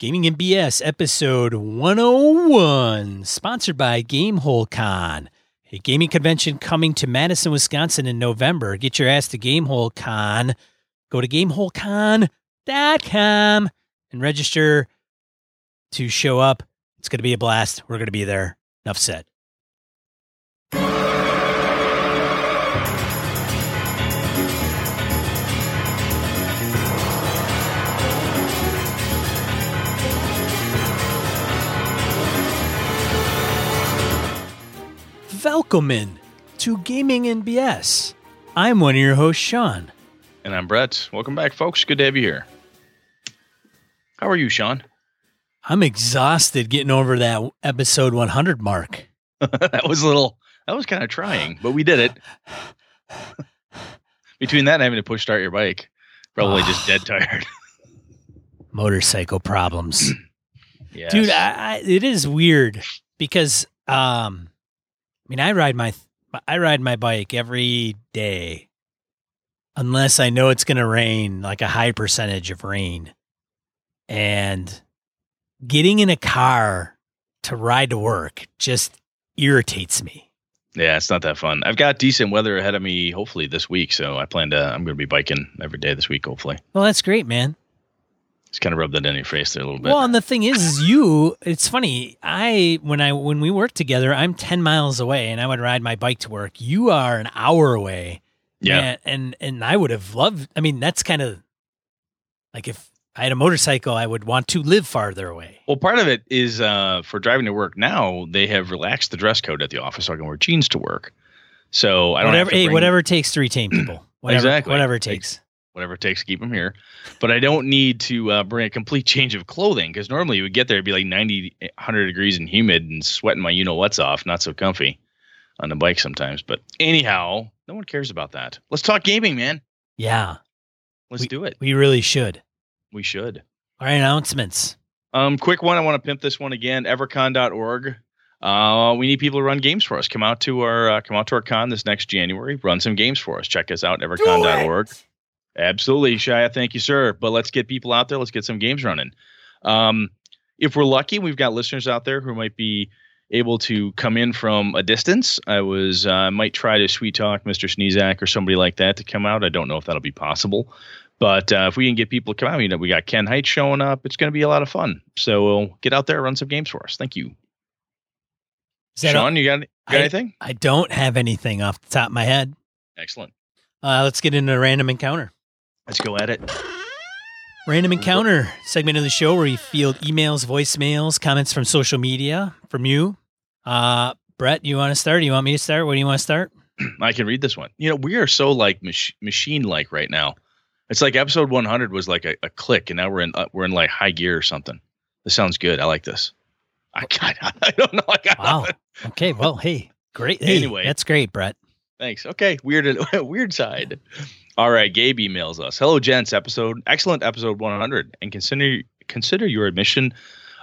Gaming and BS episode 101, sponsored by Gamehole Con, a gaming convention coming to Madison, Wisconsin in November. Get your ass to Gamehole Con. Go to gameholecon.com and register to show up. It's going to be a blast. We're going to be there. Enough said. Welcome in to Gaming and BS. I'm one of your hosts, Sean. And I'm Brett. Welcome back, folks. Good to have you here. How are you, Sean? I'm exhausted getting over that episode 100 mark. that was a little, that was kind of trying, but we did it. Between that and having to push start your bike, probably just dead tired. Motorcycle problems. yes. Dude, I, I, it is weird because um mean, I ride my I ride my bike every day unless I know it's going to rain, like a high percentage of rain. And getting in a car to ride to work just irritates me. Yeah, it's not that fun. I've got decent weather ahead of me hopefully this week, so I plan to I'm going to be biking every day this week hopefully. Well, that's great, man. Just kind of rub that in your face there a little bit. Well, and the thing is, is you. It's funny. I when I when we work together, I'm ten miles away, and I would ride my bike to work. You are an hour away. Yeah. and and, and I would have loved. I mean, that's kind of like if I had a motorcycle, I would want to live farther away. Well, part of it is uh, for driving to work now. They have relaxed the dress code at the office, so I can wear jeans to work. So I don't whatever. have to Hey, whatever it takes to retain people. Whatever, Exactly. Whatever it takes. Whatever it takes to keep them here. But I don't need to uh, bring a complete change of clothing because normally you would get there, it'd be like 90, 100 degrees and humid and sweating my you know what's off. Not so comfy on the bike sometimes. But anyhow, no one cares about that. Let's talk gaming, man. Yeah, Let's do it. we really should. We should. All right, announcements. Um, quick one. I want to pimp this one again. Evercon.org. Uh, we need people to run games for us. Come out to our uh, come out to our con this next January. Run some games for us. Check us out. Evercon.org. Absolutely, Shia. Thank you, sir. But let's get people out there. Let's get some games running. Um, if we're lucky, we've got listeners out there who might be able to come in from a distance. I was uh, might try to sweet talk Mr. Sneezak or somebody like that to come out. I don't know if that'll be possible, but uh, if we can get people to come out, you know, we got Ken Hite showing up. It's going to be a lot of fun. So we'll get out there, run some games for us. Thank you, Sean. You got, you got I- anything? I don't have anything off the top of my head. Excellent. Uh, let's get into a random encounter. Let's go at it. Random encounter segment of the show where we field emails, voicemails, comments from social media from you. Uh, Brett, you want to start? You want me to start? What do you want to start? I can read this one. You know, we are so like mach- machine like right now. It's like episode 100 was like a, a click, and now we're in uh, we're in like high gear or something. This sounds good. I like this. I I, I don't know. I got Wow. nothing. Okay, well, hey, great. Hey, Anyway. that's great, Brett. Thanks. Okay, weird weird side. All right, Gabe emails us. Hello, gents. Episode excellent episode 100, and consider consider your admission.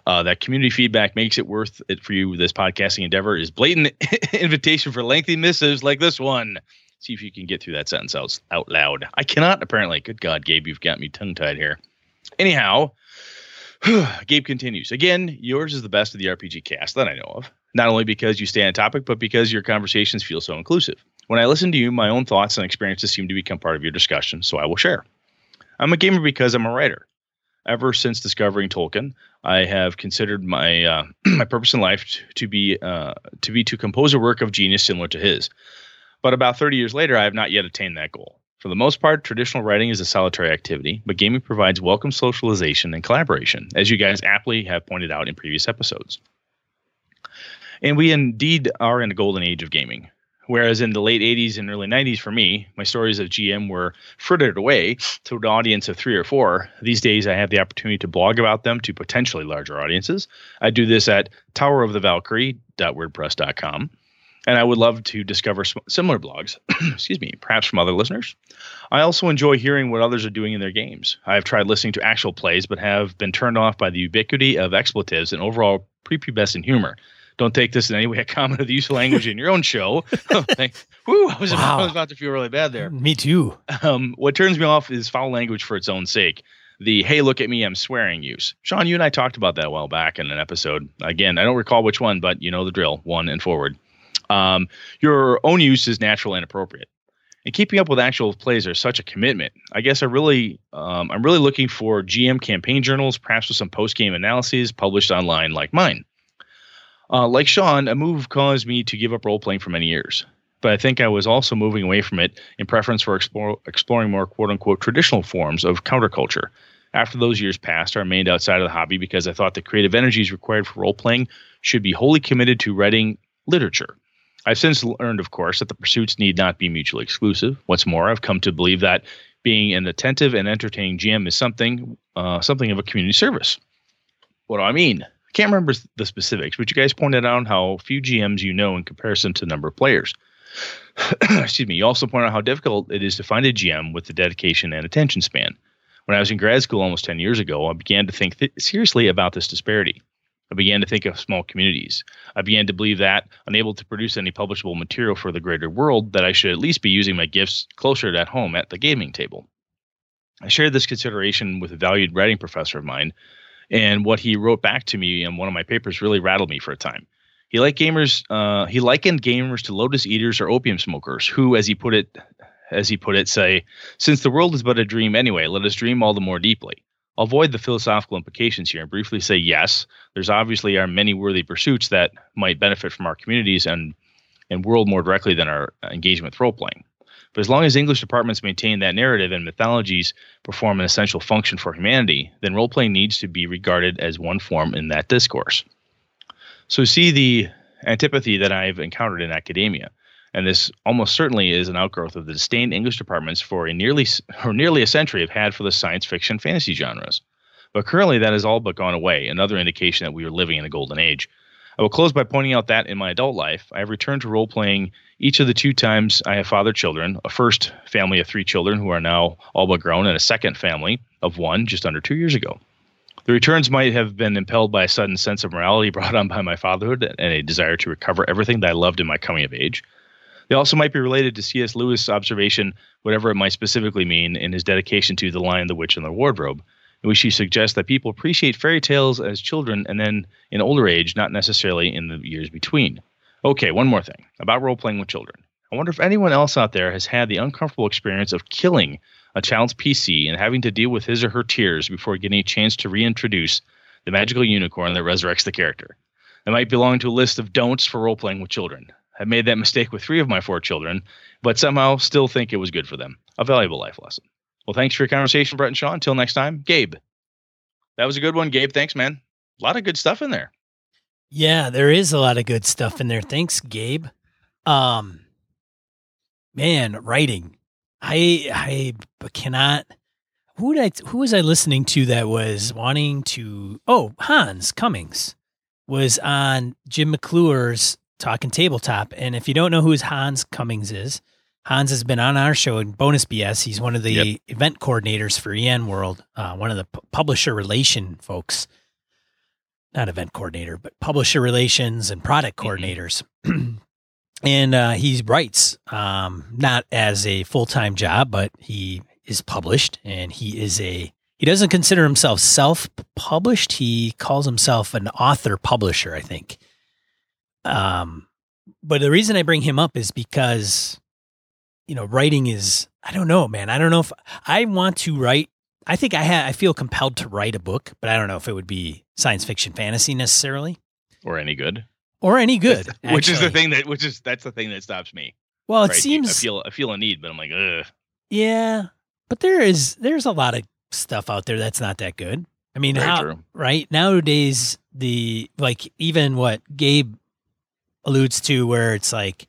Uh, that community feedback makes it worth it for you. This podcasting endeavor is blatant invitation for lengthy missives like this one. See if you can get through that sentence out, out loud. I cannot, apparently. Good God, Gabe, you've got me tongue tied here. Anyhow, Gabe continues. Again, yours is the best of the RPG cast that I know of. Not only because you stay on topic, but because your conversations feel so inclusive. When I listen to you, my own thoughts and experiences seem to become part of your discussion, so I will share. I'm a gamer because I'm a writer. Ever since discovering Tolkien, I have considered my uh, my purpose in life t- to be uh, to be to compose a work of genius similar to his. But about 30 years later, I have not yet attained that goal. For the most part, traditional writing is a solitary activity, but gaming provides welcome socialization and collaboration, as you guys aptly have pointed out in previous episodes. And we indeed are in a golden age of gaming. Whereas in the late 80s and early 90s, for me, my stories of GM were frittered away to an audience of three or four. These days, I have the opportunity to blog about them to potentially larger audiences. I do this at towerofthevalkyrie.wordpress.com. And I would love to discover similar blogs, excuse me, perhaps from other listeners. I also enjoy hearing what others are doing in their games. I have tried listening to actual plays, but have been turned off by the ubiquity of expletives and overall prepubescent humor. Don't take this in any way a comment of the use of language in your own show. Whew, I was, about, I was about to feel really bad there. Me too. Um, what turns me off is foul language for its own sake. the hey, look at me, I'm swearing use. Sean, you and I talked about that a while back in an episode. Again, I don't recall which one, but you know the drill one and forward. Um, your own use is natural and appropriate. And keeping up with actual plays are such a commitment. I guess I really, um, I'm really looking for GM campaign journals, perhaps with some post game analyses published online like mine. Uh, like Sean, a move caused me to give up role playing for many years but I think I was also moving away from it in preference for explore, exploring more quote unquote traditional forms of counterculture. After those years passed, I remained outside of the hobby because I thought the creative energies required for role playing should be wholly committed to writing literature. I've since learned, of course, that the pursuits need not be mutually exclusive. What's more, I've come to believe that being an attentive and entertaining GM is something uh, something of a community service. What do I mean? I can't remember the specifics, but you guys pointed out how few GMs you know in comparison to the number of players. excuse me, you also pointed out how difficult it is to find a GM with the dedication and attention span. When I was in grad school almost 10 years ago, I began to think th- seriously about this disparity. I began to think of small communities. I began to believe that, unable to produce any publishable material for the greater world, that I should at least be using my gifts closer at home at the gaming table. I shared this consideration with a valued writing professor of mine, and what he wrote back to me in one of my papers really rattled me for a time. He liked gamers. Uh, he likened gamers to lotus eaters or opium smokers, who, as he put it, as he put it, say, "Since the world is but a dream anyway, let us dream all the more deeply." I'll avoid the philosophical implications here and briefly say yes. There's obviously are many worthy pursuits that might benefit from our communities and and world more directly than our engagement with role playing. But as long as English departments maintain that narrative and mythologies perform an essential function for humanity, then role playing needs to be regarded as one form in that discourse. So see the antipathy that I've encountered in academia. And this almost certainly is an outgrowth of the disdain English departments for a nearly or nearly a century have had for the science fiction fantasy genres. But currently that has all but gone away, another indication that we are living in a golden age. I will close by pointing out that in my adult life, I have returned to role playing each of the two times I have fathered children a first family of three children who are now all but grown, and a second family of one just under two years ago. The returns might have been impelled by a sudden sense of morality brought on by my fatherhood and a desire to recover everything that I loved in my coming of age. They also might be related to C.S. Lewis' observation, whatever it might specifically mean, in his dedication to The Lion, the Witch, and the Wardrobe, in which he suggests that people appreciate fairy tales as children and then in older age, not necessarily in the years between. Okay, one more thing about role playing with children. I wonder if anyone else out there has had the uncomfortable experience of killing a child's PC and having to deal with his or her tears before getting a chance to reintroduce the magical unicorn that resurrects the character. That might belong to a list of don'ts for role playing with children. I've made that mistake with three of my four children, but somehow still think it was good for them. A valuable life lesson. Well, thanks for your conversation, Brett and Sean. Until next time, Gabe. That was a good one, Gabe. Thanks, man. A lot of good stuff in there. Yeah, there is a lot of good stuff in there. Thanks, Gabe. Um, man, writing. I I cannot. Who did I? Who was I listening to that was wanting to? Oh, Hans Cummings was on Jim McClure's Talking Tabletop, and if you don't know who Hans Cummings is, Hans has been on our show in Bonus BS. He's one of the yep. event coordinators for EN World, uh, one of the p- publisher relation folks. Not event coordinator, but publisher relations and product mm-hmm. coordinators. and uh, he writes um, not as a full-time job but he is published and he is a he doesn't consider himself self-published he calls himself an author publisher i think um but the reason i bring him up is because you know writing is i don't know man i don't know if i want to write i think i ha- i feel compelled to write a book but i don't know if it would be science fiction fantasy necessarily or any good or any good. which is the thing that which is that's the thing that stops me. Well, it right? seems I feel I feel a need, but I'm like, ugh. Yeah, but there is there's a lot of stuff out there that's not that good. I mean, Very how true. right nowadays the like even what Gabe alludes to, where it's like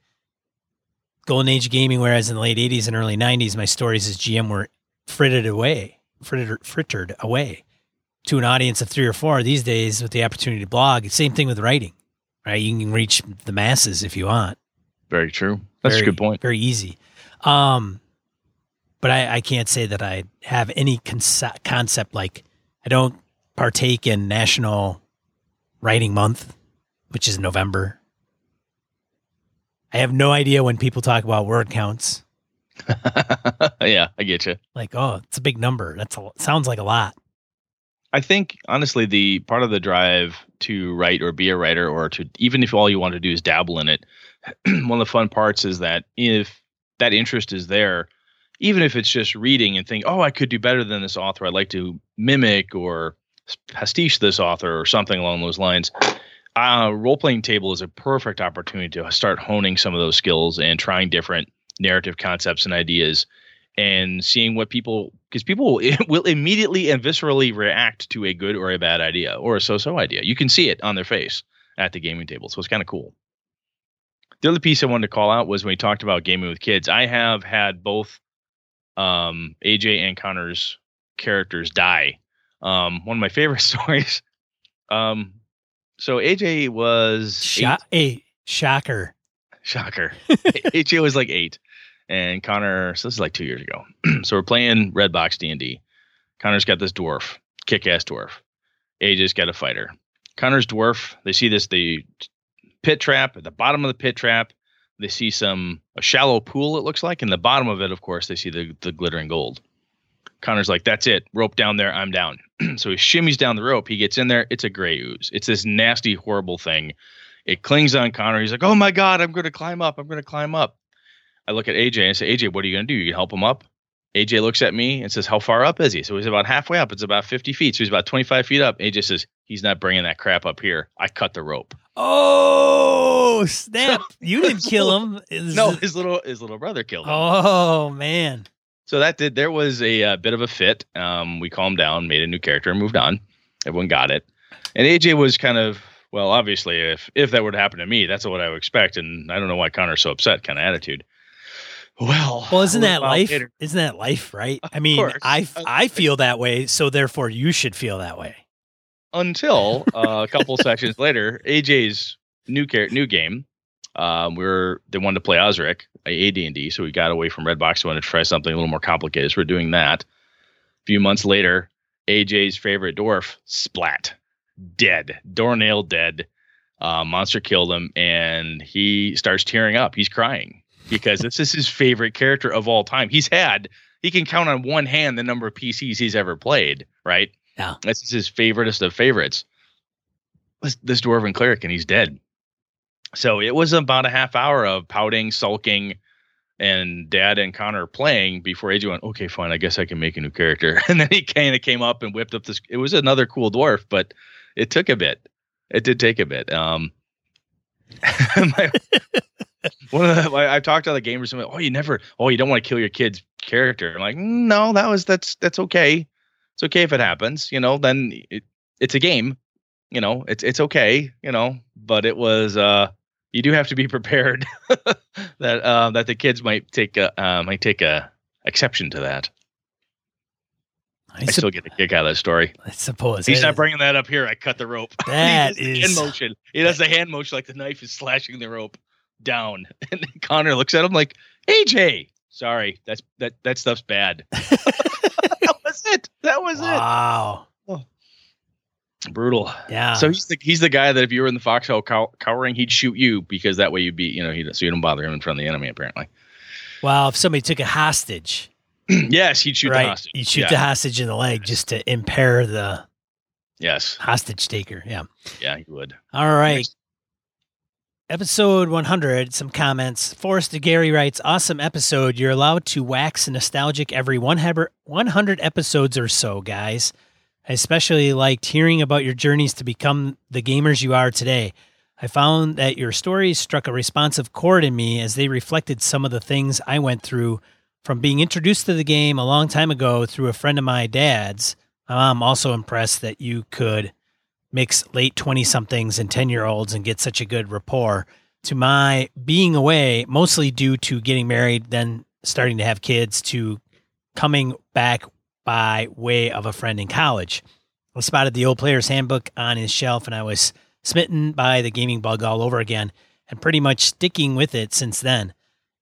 golden age gaming, whereas in the late '80s and early '90s, my stories as GM were frittered away, frittered, frittered away to an audience of three or four. These days, with the opportunity to blog, same thing with writing right? You can reach the masses if you want. Very true. That's very, a good point. Very easy. Um, but I, I can't say that I have any conce- concept like I don't partake in National Writing Month, which is November. I have no idea when people talk about word counts. yeah, I get you. Like, oh, it's a big number. That's a sounds like a lot. I think honestly, the part of the drive to write or be a writer, or to even if all you want to do is dabble in it, one of the fun parts is that if that interest is there, even if it's just reading and think, oh, I could do better than this author, I'd like to mimic or pastiche this author or something along those lines. Uh, role playing table is a perfect opportunity to start honing some of those skills and trying different narrative concepts and ideas and seeing what people because people will immediately and viscerally react to a good or a bad idea or a so-so idea. You can see it on their face at the gaming table, so it's kind of cool. The other piece I wanted to call out was when we talked about gaming with kids. I have had both um, AJ and Connor's characters die. Um, one of my favorite stories. Um, so AJ was Shot, a shocker. Shocker. AJ was like eight and Connor. So this is like two years ago. so we're playing Red Box D and D. Connor's got this dwarf, kick-ass dwarf. AJ's got a fighter. Connor's dwarf. They see this the pit trap at the bottom of the pit trap. They see some a shallow pool. It looks like, in the bottom of it, of course, they see the the glittering gold. Connor's like, "That's it. Rope down there. I'm down." so he shimmies down the rope. He gets in there. It's a gray ooze. It's this nasty, horrible thing. It clings on Connor. He's like, "Oh my god, I'm going to climb up. I'm going to climb up." I look at AJ and I say, AJ, what are you going to do? You can help him up? AJ looks at me and says, How far up is he? So he's about halfway up. It's about 50 feet. So he's about 25 feet up. AJ says, He's not bringing that crap up here. I cut the rope. Oh, snap. You didn't kill him. No, his little his little brother killed him. Oh, man. So that did, there was a, a bit of a fit. Um, we calmed down, made a new character, and moved on. Everyone got it. And AJ was kind of, well, obviously, if if that were to happen to me, that's what I would expect. And I don't know why Connor's so upset kind of attitude. Well, well, isn't that life? Later. Isn't that life, right? I mean, course. I I feel that way, so therefore you should feel that way. Until uh, a couple sections later, AJ's new car- new game, um, we are they wanted to play Osric, AD&D, so we got away from Redbox. We wanted to try something a little more complicated. So we're doing that. A few months later, AJ's favorite dwarf, Splat, dead, doornail dead. Uh, monster killed him, and he starts tearing up. He's crying because this is his favorite character of all time. He's had he can count on one hand the number of PCs he's ever played, right? Yeah. This is his favoriteest of favorites. This, this dwarven cleric, and he's dead. So it was about a half hour of pouting, sulking, and Dad and Connor playing before AJ went, okay, fine, I guess I can make a new character. And then he kind of came up and whipped up this. It was another cool dwarf, but it took a bit. It did take a bit. Um, my, one of the I, have talked to other gamers and like, oh, you never, oh, you don't want to kill your kid's character. I'm like, no, that was that's that's okay. It's okay if it happens, you know. Then it, it's a game, you know. It's it's okay, you know. But it was, uh, you do have to be prepared that uh, that the kids might take a uh, might take a exception to that. I, I su- still get a kick out of that story. I suppose he's not bringing that up here. I cut the rope. That is hand motion. He does the hand motion like the knife is slashing the rope down. And Connor looks at him like, AJ, sorry, that's that that stuff's bad. that was it. That was wow. it. Wow. Brutal. Yeah. So he's the he's the guy that if you were in the foxhole cow- cowering, he'd shoot you because that way you'd be you know he so you don't bother him in front of the enemy apparently. Well, if somebody took a hostage. yes, he'd shoot right? the hostage. You'd shoot yeah. the hostage in the leg just to impair the yes hostage taker. Yeah. Yeah, he would. All right. Next Episode 100, some comments. Forrest Gary writes, Awesome episode. You're allowed to wax nostalgic every 100 episodes or so, guys. I especially liked hearing about your journeys to become the gamers you are today. I found that your stories struck a responsive chord in me as they reflected some of the things I went through from being introduced to the game a long time ago through a friend of my dad's. I'm also impressed that you could mix late 20 somethings and 10 year olds and get such a good rapport to my being away, mostly due to getting married, then starting to have kids, to coming back by way of a friend in college. I spotted the old player's handbook on his shelf and I was smitten by the gaming bug all over again and pretty much sticking with it since then.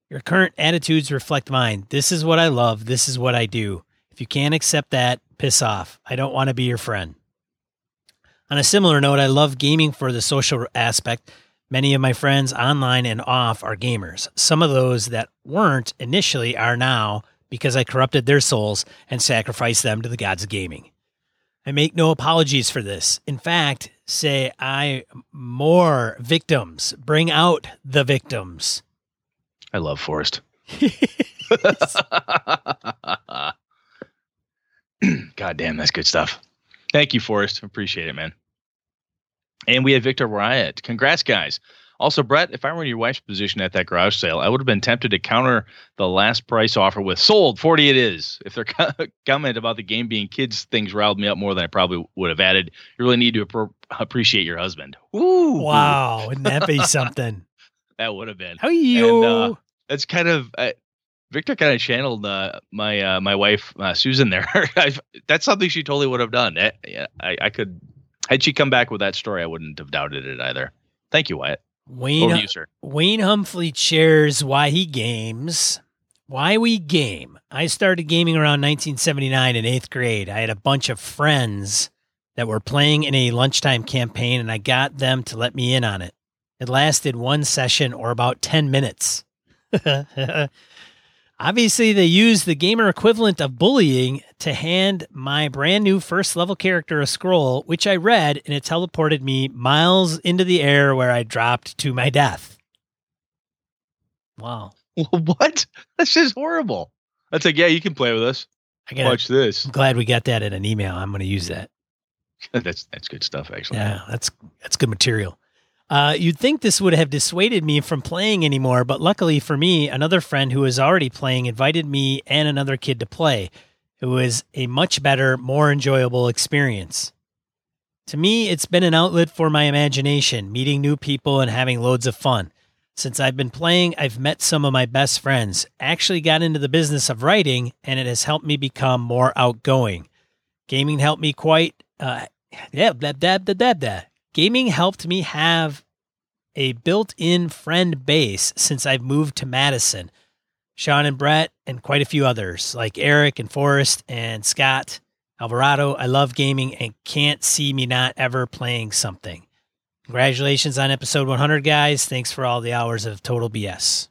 Your current attitudes reflect mine. This is what I love. This is what I do. If you can't accept that, piss off. I don't want to be your friend. On a similar note, I love gaming for the social aspect. Many of my friends online and off are gamers. Some of those that weren't initially are now because I corrupted their souls and sacrificed them to the gods of gaming. I make no apologies for this. In fact, say I more victims. Bring out the victims. I love Forrest. God damn, that's good stuff. Thank you, Forrest. Appreciate it, man. And we have Victor Riot. Congrats, guys. Also, Brett, if I were in your wife's position at that garage sale, I would have been tempted to counter the last price offer with sold 40 it is. If their comment about the game being kids things riled me up more than I probably would have added, you really need to appro- appreciate your husband. Ooh. Wow. Wouldn't that be something? that would have been. How are you? And, uh, that's kind of uh, Victor kind of channeled uh, my uh, my wife uh, Susan there. that's something she totally would have done. I, I, I could had she come back with that story, I wouldn't have doubted it either. Thank you, Wyatt. Wayne, you, sir. Wayne Humphrey shares why he games. Why we game. I started gaming around 1979 in eighth grade. I had a bunch of friends that were playing in a lunchtime campaign, and I got them to let me in on it. It lasted one session or about 10 minutes. Obviously, they used the gamer equivalent of bullying to hand my brand new first level character a scroll, which I read, and it teleported me miles into the air where I dropped to my death. Wow. What? That's just horrible. That's like, yeah, you can play with us. I gotta, Watch this. I'm glad we got that in an email. I'm going to use that. that's that's good stuff, actually. Yeah, that's that's good material. Uh, you'd think this would have dissuaded me from playing anymore, but luckily for me, another friend who was already playing invited me and another kid to play. It was a much better, more enjoyable experience. To me, it's been an outlet for my imagination, meeting new people and having loads of fun. Since I've been playing, I've met some of my best friends, actually got into the business of writing, and it has helped me become more outgoing. Gaming helped me quite, uh, yeah, blah, blah, blah, blah, blah. Gaming helped me have a built in friend base since I've moved to Madison. Sean and Brett, and quite a few others like Eric and Forrest and Scott Alvarado. I love gaming and can't see me not ever playing something. Congratulations on episode 100, guys. Thanks for all the hours of total BS.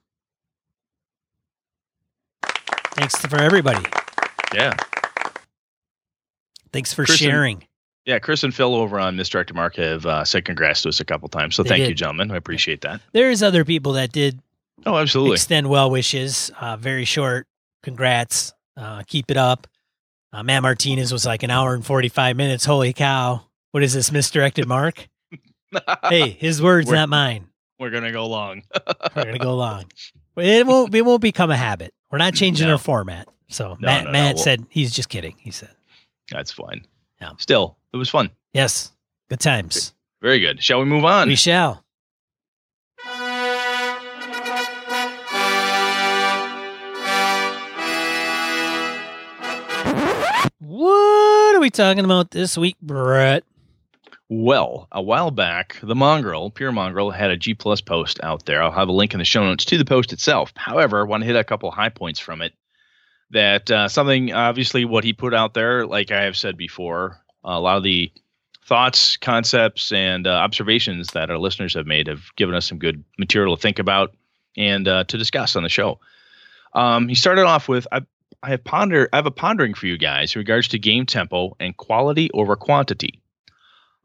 Thanks for everybody. Yeah. Thanks for sharing. Yeah, Chris and Phil over on Misdirected Mark have uh, said congrats to us a couple times. So They thank did. you, gentlemen. I appreciate that. There's other people that did Oh, absolutely. extend well wishes. Uh, very short. Congrats. Uh, keep it up. Uh, Matt Martinez was like an hour and 45 minutes. Holy cow. What is this, misdirected Mark? hey, his words, We're- not mine. We're gonna go long. We're going to go long. It won't, it won't become a habit. We're not changing No. our format. So No, Matt, no. Matt said he's just kidding. He said, That's fine. Yeah. Still, it was fun. yes, good times. Very good. Shall we move on? We shall. What are we talking about this week, Brett? Well, a while back, the Mongrel, Pure Mongrel, had a G plus post out there. I'll have a link in the show notes to the post itself. However, I want to hit a couple high points from it. That uh, something, obviously, what he put out there, like I have said before, a lot of the thoughts, concepts, and uh, observations that our listeners have made have given us some good material to think about and uh, to discuss on the show. Um, he started off with I, I have ponder I have a pondering for you guys in regards to game tempo and quality over quantity.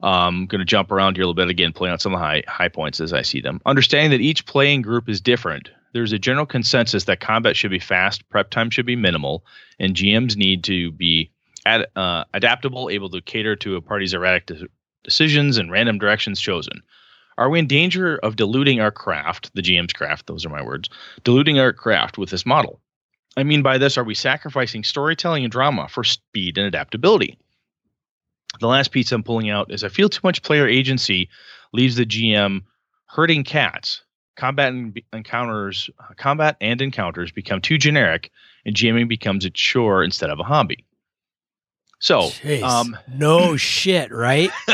Um, I'm going to jump around here a little bit again, playing out some of the high high points as I see them. Understanding that each playing group is different, there's a general consensus that combat should be fast, prep time should be minimal, and GMs need to be ad, uh, adaptable, able to cater to a party's erratic de- decisions and random directions chosen. Are we in danger of diluting our craft, the GM's craft, those are my words, diluting our craft with this model? I mean by this, are we sacrificing storytelling and drama for speed and adaptability? The last piece I'm pulling out is I feel too much player agency leaves the GM herding cats. Combat and encounters, combat and encounters become too generic, and GMing becomes a chore instead of a hobby. So, um, no shit, right?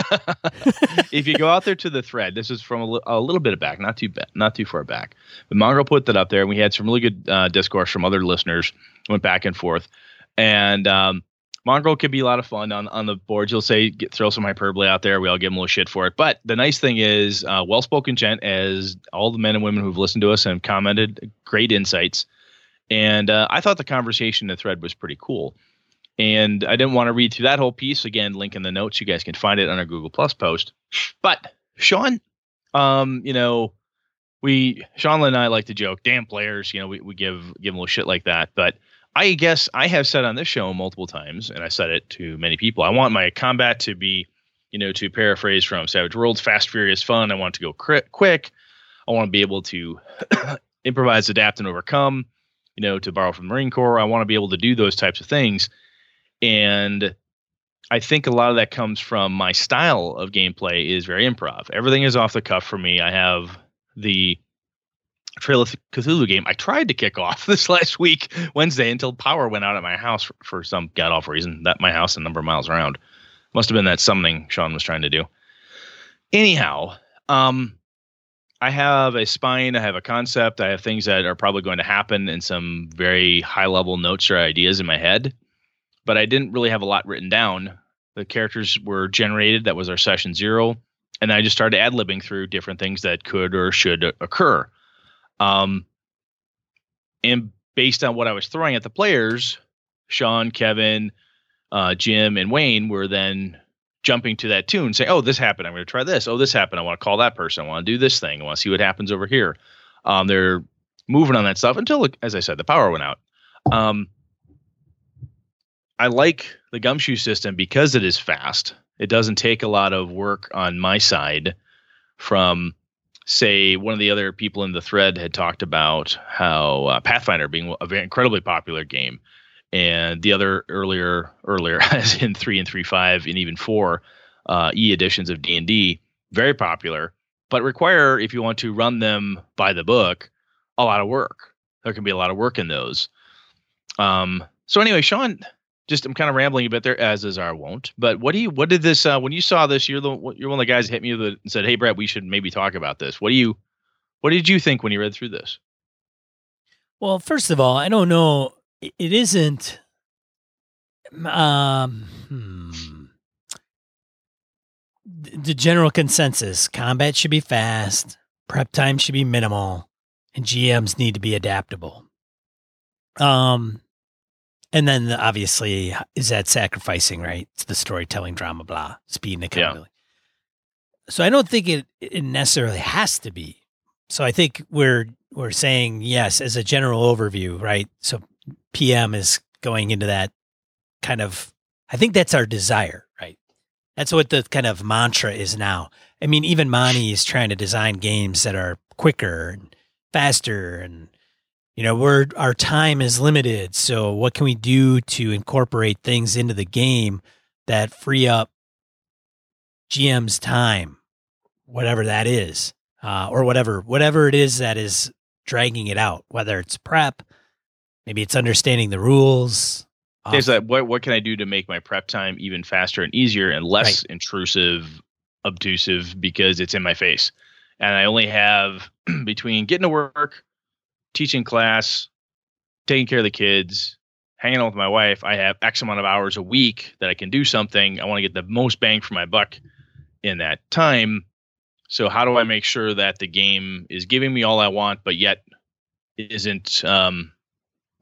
if you go out there to the thread, this is from a, a little bit of back, not too bad, not too far back. But Mongrel put that up there, and we had some really good uh, discourse from other listeners. Went back and forth, and um, Mongrel could be a lot of fun on, on the boards. You'll say, get, throw some hyperbole out there. We all give them a little shit for it. But the nice thing is, uh, well spoken gent, as all the men and women who've listened to us and commented, great insights. And uh, I thought the conversation in the thread was pretty cool. And I didn't want to read through that whole piece. Again, link in the notes. You guys can find it on our Google Plus post. But Sean, um, you know, we Sean and I like to joke, damn players, you know, we, we give give them a little shit like that. But I guess I have said on this show multiple times, and I said it to many people. I want my combat to be, you know, to paraphrase from Savage Worlds, fast, furious, fun. I want to go quick. I want to be able to improvise, adapt, and overcome. You know, to borrow from the Marine Corps, I want to be able to do those types of things. And I think a lot of that comes from my style of gameplay is very improv. Everything is off the cuff for me. I have the Trail of Cthulhu game I tried to kick off this last week, Wednesday, until power went out at my house for, for some god awful reason. That my house a number of miles around. Must have been that summoning Sean was trying to do. Anyhow, um, I have a spine, I have a concept, I have things that are probably going to happen and some very high level notes or ideas in my head, but I didn't really have a lot written down. The characters were generated, that was our session zero, and I just started ad libbing through different things that could or should occur. Um, and based on what I was throwing at the players, Sean, Kevin, uh, Jim, and Wayne were then jumping to that tune, saying, "Oh, this happened. I'm going to try this. Oh, this happened. I want to call that person. I want to do this thing. I want to see what happens over here." Um, they're moving on that stuff until, as I said, the power went out. Um, I like the gumshoe system because it is fast. It doesn't take a lot of work on my side from say one of the other people in the thread had talked about how uh, Pathfinder being a very incredibly popular game, and the other earlier earlier as in three and three five and even four uh, e editions of D and D very popular, but require if you want to run them by the book a lot of work. There can be a lot of work in those. Um, so anyway, Sean, just I'm kind of rambling a bit there, as is our wont. But what do you what did this uh, when you saw this? You're the you're one of the guys that hit me with it and said, "Hey, Brett, we should maybe talk about this." What do you what did you think when you read through this? Well, first of all, I don't know. It isn't. Um, hmm. The general consensus: combat should be fast, prep time should be minimal, and GMs need to be adaptable. Um, and then obviously, is that sacrificing, right? It's the storytelling drama, blah, speed and accountability. Yeah. So I don't think it, it necessarily has to be. So I think we're we're saying yes as a general overview, right? So PM is going into that kind of I think that's our desire, right? That's what the kind of mantra is now. I mean, even Monte is trying to design games that are quicker and faster and you know, we're our time is limited. So what can we do to incorporate things into the game that free up GM's time, whatever that is, uh, or whatever whatever it is that is dragging it out, whether it's prep, maybe it's understanding the rules. Is that what what can I do to make my prep time even faster and easier and less right. intrusive, obtrusive because it's in my face, and I only have between getting to work teaching class, taking care of the kids, hanging out with my wife, I have X amount of hours a week that I can do something. I want to get the most bang for my buck in that time. So how do I make sure that the game is giving me all I want, but yet isn't um,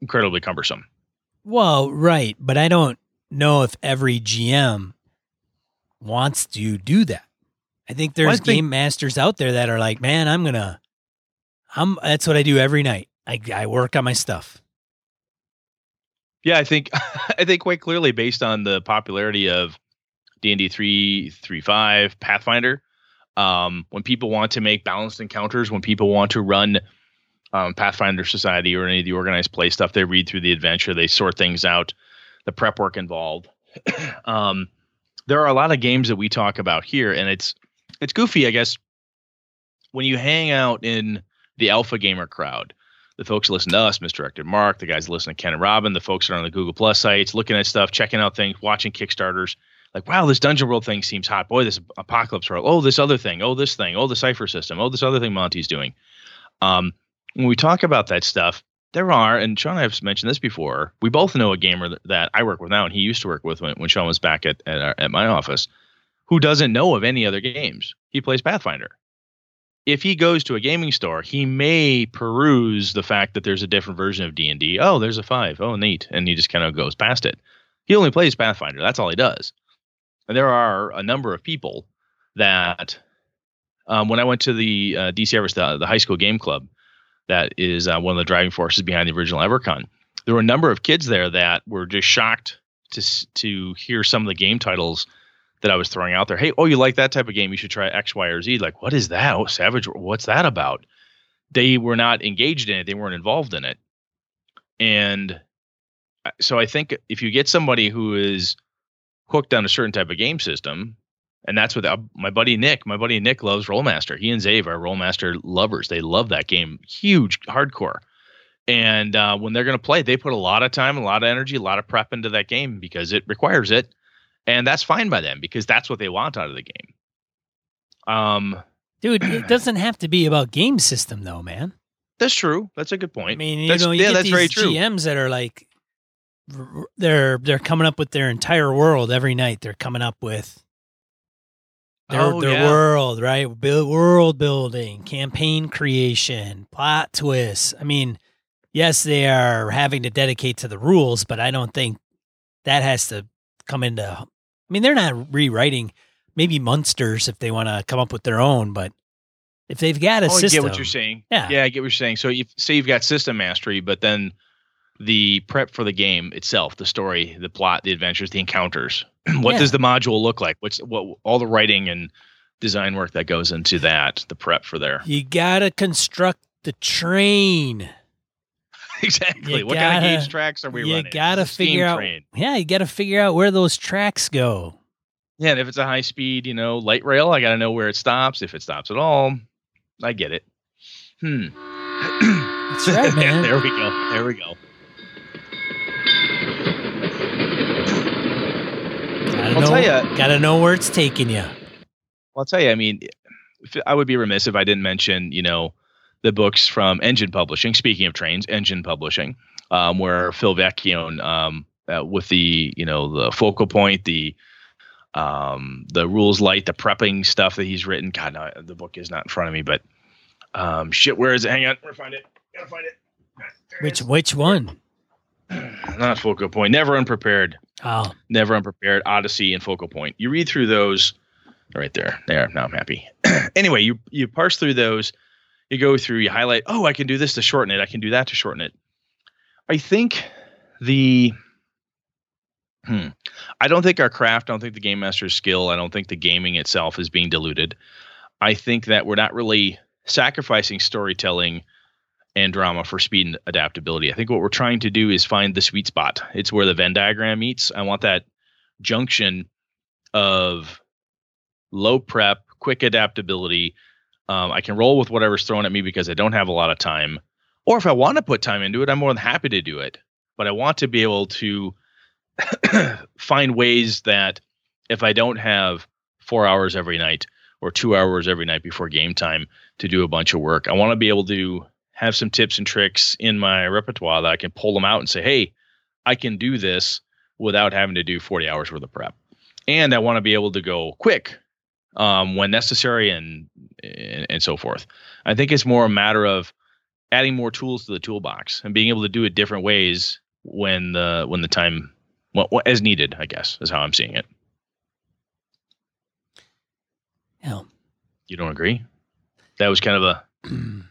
incredibly cumbersome? Well, right, but I don't know if every GM wants to do that. I think there's well, I think, game masters out there that are like, man, I'm gonna I'm that's what I do every night. I I work on my stuff. Yeah, I think I think quite clearly based on the popularity of D&D 335 Pathfinder, um, when people want to make balanced encounters, when people want to run um, Pathfinder Society or any of the organized play stuff, they read through the adventure, they sort things out, the prep work involved. um, there are a lot of games that we talk about here, and it's it's goofy, I guess. When you hang out in the alpha gamer crowd. The folks listen to us, misdirected Mark, the guys listen to Ken and Robin, the folks that are on the Google Plus sites, looking at stuff, checking out things, watching Kickstarters. Like, wow, this Dungeon World thing seems hot. Boy, this Apocalypse World. Oh, this other thing. Oh, this thing. Oh, the Cypher system. Oh, this other thing Monte's doing. Um, when we talk about that stuff, there are, and Sean and I have mentioned this before. We both know a gamer that, that I work with now, and he used to work with when, when Sean was back at at, our, at my office, who doesn't know of any other games. He plays Pathfinder. If he goes to a gaming store, he may peruse the fact that there's a different version of D and D. Oh, there's a five. Oh, neat, and he just kind of goes past it. He only plays Pathfinder. That's all he does. And there are a number of people that, um, when I went to the uh, DC Everest, the, the high school game club, that is uh, one of the driving forces behind the original EverCon. There were a number of kids there that were just shocked to to hear some of the game titles that I was throwing out there. Hey, oh, you like that type of game? You should try X, Y, or Z. Like, what is that? Oh, Savage, what's that about? They were not engaged in it. They weren't involved in it. And so I think if you get somebody who is hooked on a certain type of game system, and that's what uh, my buddy Nick, my buddy Nick loves Rolemaster. He and Zave are Rolemaster lovers. They love that game, huge, hardcore. And uh, when they're going to play, they put a lot of time, a lot of energy, a lot of prep into that game because it requires it, and that's fine by them because that's what they want out of the game. Um, dude, it doesn't have to be about game system though, man. That's true. That's a good point. I mean, you that's, know, you yeah, get that's these very true. GMs that are like, they're they're coming up with their entire world every night. They're coming up with their Oh, their yeah. world, right? Build, world building, campaign creation, plot twists. I mean, yes, they are having to dedicate to the rules, but I don't think that has to come into. I mean, they're not rewriting. Maybe Munsters if they want to come up with their own, but if they've got a oh, I system, get what you're saying. Yeah. yeah, I get what you're saying. So you say you've got system mastery, but then the prep for the game itself, the story, the plot, the adventures, the encounters. what Yeah. does the module look like? What's what all the writing and design work that goes into that, the prep for there. you gotta construct the train. exactly. You what kind of gauge tracks are we you running? gotta It's a steam figure out. train. Yeah, you gotta figure out where those tracks go. Yeah, and if it's a high speed, you know, light rail, I got to know where it stops. If it stops at all, I get it. Hmm. That's right, man. there we go. There we go. Gotta I'll know, tell ya- Gotta know where it's taking you. Well, I'll tell you. I mean, I would be remiss if I didn't mention, you know, the books from Engine Publishing. Speaking of trains, Engine Publishing, um, where Phil Vecchione, um, uh, with the you know the focal point, the um, the rules light, the prepping stuff that he's written. God, no, the book is not in front of me, but um, shit, where is it? Hang on, where find it? Gotta find it. There Which which one? not focal point. Never unprepared. Oh, Never Unprepared, Odyssey, and Focal Point. You read through those right there. There. Now I'm happy. anyway, you you parse through those. You go through. You highlight. Oh, I can do this to shorten it. I can do that to shorten it. I think the. Hmm. I don't think our craft. I don't think the game master's skill. I don't think the gaming itself is being diluted. I think that we're not really sacrificing storytelling and drama for speed and adaptability. I think what we're trying to do is find the sweet spot. It's where the Venn diagram meets. I want that junction of low prep, quick adaptability. Um, I can roll with whatever's thrown at me because I don't have a lot of time. Or if I want to put time into it, I'm more than happy to do it. But I want to be able to find ways that if I don't have four hours every night or two hours every night before game time to do a bunch of work, I want to be able to have some tips and tricks in my repertoire that I can pull them out and say, hey, I can do this without having to do 40 hours worth of prep. And I want to be able to go quick um, when necessary and, and and so forth. I think it's more a matter of adding more tools to the toolbox and being able to do it different ways when the when the time well, as needed. I guess is how I'm seeing it. yeah. You don't agree? That was kind of a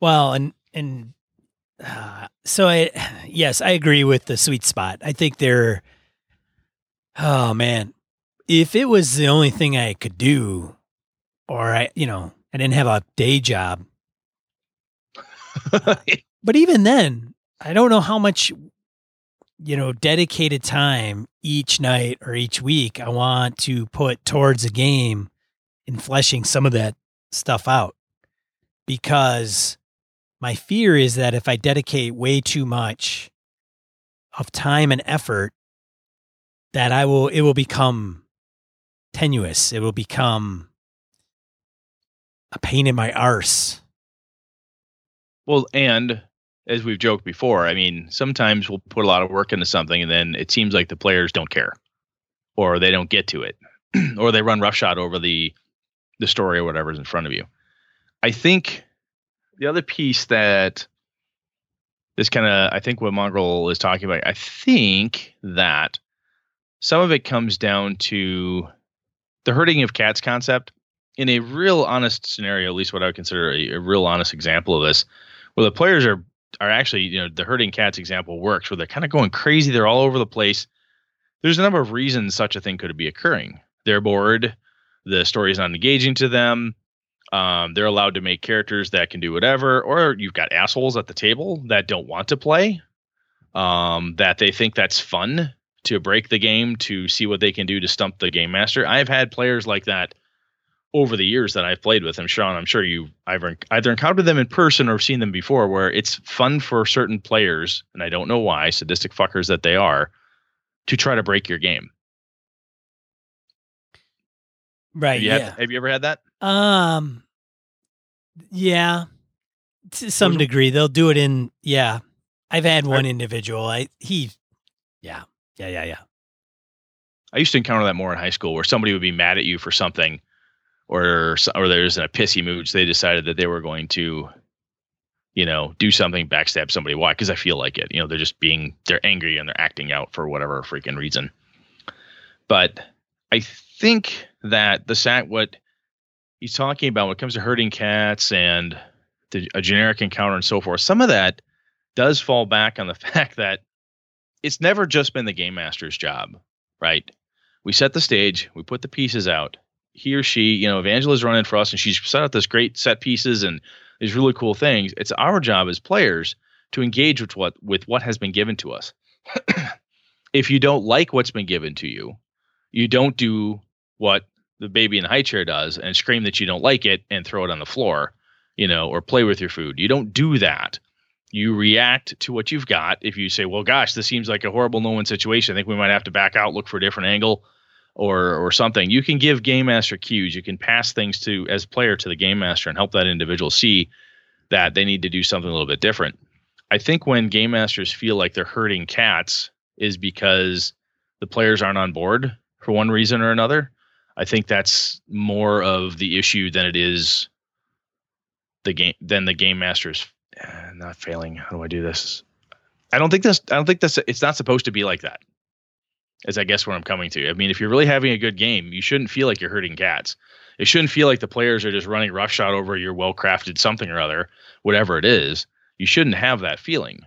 well, and and uh, so I yes, I agree with the sweet spot. I think they're oh man, if it was the only thing I could do, or I you know I didn't have a day job, but even then, I don't know how much you know dedicated time each night or each week I want to put towards a game in fleshing some of that stuff out. Because my fear is that if I dedicate way too much of time and effort that I will it will become tenuous it will become a pain in my arse Well, and as we've joked before, I mean, sometimes we'll put a lot of work into something and then it seems like the players don't care or they don't get to it or they run roughshod over the the story or whatever's in front of you. I think the other piece that this kind of I think what Mongrel is talking about, I think that some of it comes down to the herding of cats concept in a real honest scenario, at least what I would consider a, a real honest example of this, where the players are are actually, you know, the herding cats example works where they're kind of going crazy, they're all over the place. There's a number of reasons such a thing could be occurring. They're bored, the story is not engaging to them. Um, they're allowed to make characters that can do whatever, or you've got assholes at the table that don't want to play, um, that they think that's fun to break the game to see what they can do to stump the game master. I've had players like that over the years that I've played with them. Sean, I'm sure you either either encountered them in person or seen them before, where it's fun for certain players, and I don't know why, sadistic fuckers that they are, to try to break your game. Right. Have you, yeah. had, have you ever had that? Um. Yeah. To some degree, they'll do it in. Yeah. I've had one individual. I he. Yeah. Yeah. Yeah. Yeah. I used to encounter that more in high school, where somebody would be mad at you for something, or or there's in a pissy mood, so they decided that they were going to, you know, do something, backstab somebody. Why? Because I feel like it. You know, they're just being they're angry and they're acting out for whatever freaking reason. But I think that the sat what he's talking about when it comes to herding cats and the, a generic encounter and so forth, some of that does fall back on the fact that it's never just been the game master's job, right? We set the stage, we put the pieces out. He or she, you know, Evangela's running for us and she's set out this great set pieces and these really cool things. It's our job as players to engage with what with what has been given to us. if you don't like what's been given to you, you don't do what the baby in the high chair does and scream that you don't like it and throw it on the floor, you know, or play with your food. You don't do that. You react to what you've got. If you say, "Well, gosh, this seems like a horrible no-win situation. I think we might have to back out, look for a different angle." Or, or something you can give game master cues you can pass things to as player to the game master and help that individual see that they need to do something a little bit different i think when game masters feel like they're hurting cats is because the players aren't on board for one reason or another I think that's more of the issue than it is the game than the game masters Uh, not failing. How do I do this? I don't think this. I don't think this. It's not supposed to be like that. Is I guess where I'm coming to. I mean, if you're really having a good game, you shouldn't feel like you're hurting cats. It shouldn't feel like the players are just running roughshod over your well-crafted something or other, whatever it is. You shouldn't have that feeling.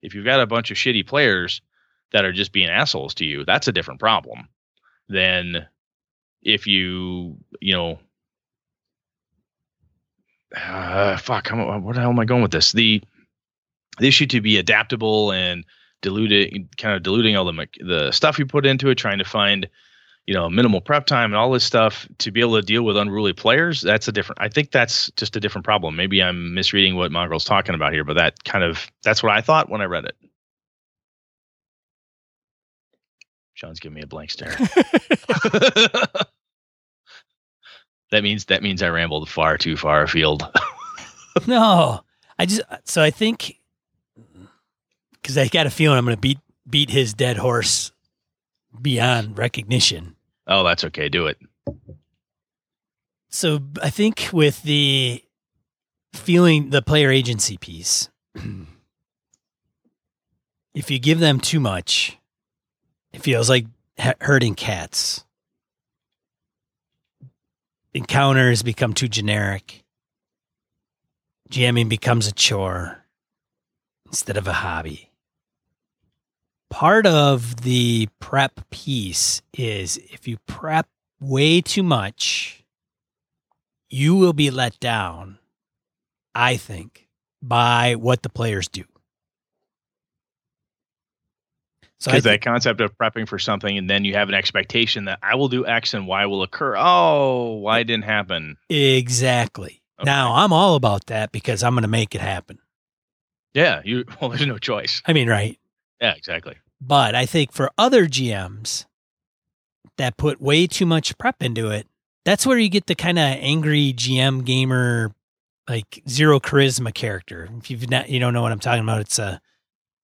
If you've got a bunch of shitty players that are just being assholes to you, that's a different problem than if you, you know, uh, fuck, I'm, what the hell am I going with this? The the issue to be adaptable and diluting, kind of diluting all the the stuff you put into it, trying to find, you know, minimal prep time and all this stuff to be able to deal with unruly players. That's a different. I think that's just a different problem. Maybe I'm misreading what Mongrel's talking about here, but that kind of that's what I thought when I read it. Sean's giving me a blank stare. that means that means I rambled far too far afield. no, I just so I think because I got a feeling I'm going to beat beat his dead horse beyond recognition. oh, that's okay. Do it. So I think with the feeling the player agency piece, if you give them too much, it feels like hurting herding Encounters become too generic. GMing becomes a chore instead of a hobby. Part of the prep piece is if you prep way too much, you will be let down, I think, by what the players do. Because that concept of prepping for something and then you have an expectation that I will do X and Y will occur. Oh, why didn't happen? exactly. Okay. Now I'm all about that because I'm going to make it happen. Yeah, you well, there's no choice. I mean, right? Yeah, exactly. But I think for other GMs that put way too much prep into it, that's where you get the kind of angry GM gamer like zero charisma character. If you've not, you don't know what I'm talking about, it's a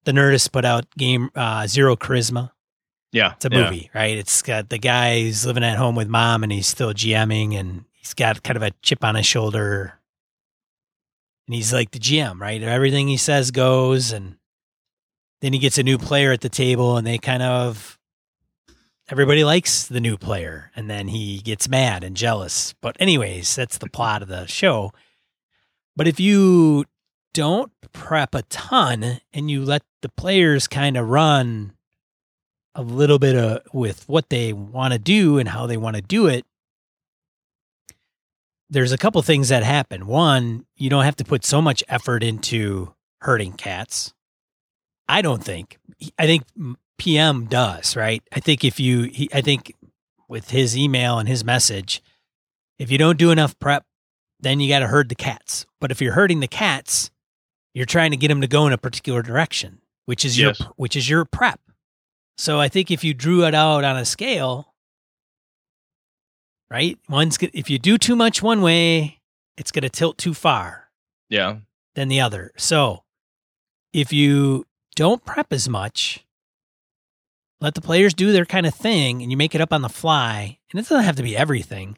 the Nerdist put out game uh, Zero Charisma. Yeah, It's a yeah. movie, right? It's got the guy who's living at home with mom and he's still GMing and he's got kind of a chip on his shoulder. And he's like the GM, right? Everything he says goes. And then he gets a new player at the table and they kind of, everybody likes the new player. And then he gets mad and jealous. But, anyways, that's the plot of the show. But if you don't prep a ton and you let the players kind of run a little bit of with what they want to do and how they want to do it there's a couple things that happen. One you don't have to put so much effort into hurting cats. I don't think. I think pm does right? I think if you he, i think with his email and his message if you don't do enough prep then you got to herd the cats. But if you're herding the cats you're trying to get them to go in a particular direction which is Yes. your which is your prep so I think if you drew it out on a scale, right? One's if you do too much one way, it's going to tilt too far Yeah, than the other. So if you don't prep as much, let the players do their kind of thing and you make it up on the fly, and it doesn't have to be everything.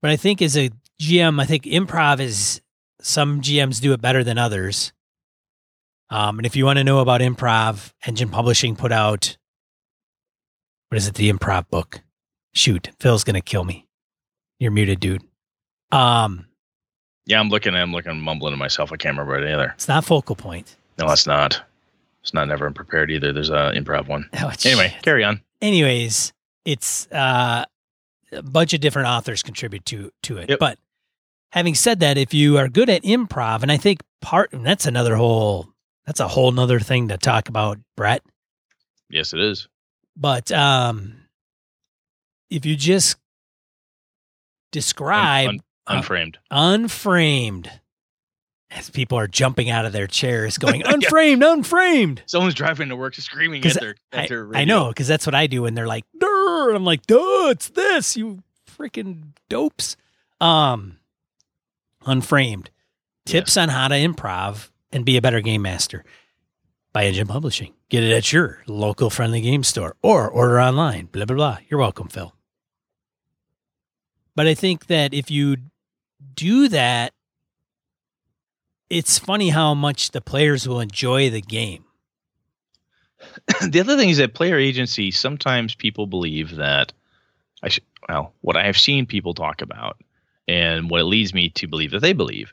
But I think as a GM, I think improv is some GMs do it better than others. Um, and if you want to know about improv, Engine Publishing put out what is it, the improv book? Shoot, Phil's gonna kill me. You're muted, dude. Um, yeah. I'm looking. I'm looking, mumbling to myself. I can't remember it either. it's not focal point. No, it's not. It's not never unprepared either. There's a improv one. Oh, Anyway, shit. carry on. anyways, it's uh, a bunch of different authors contribute to to it. Yep. But having said that, if you are good at improv, and I think part and that's another whole that's a whole nother thing to talk about, Brett. Yes, it is. But um, if you just describe Un- uh, unframed. unframed, as people are jumping out of their chairs, going unframed, unframed. Someone's driving to work, screaming at their. At I, their I know because that's what I do when they're like, Durr! I'm like, duh, it's this, you freaking dopes. Um, unframed tips on how to improv and be a better game master by Engine Publishing. Get it at your local friendly game store or order online. Blah blah blah. You're welcome, Phil. But I think that if you do that, it's funny how much the players will enjoy the game. the other thing is that player agency sometimes people believe that i well what i have seen people talk about and what it leads me to believe that they believe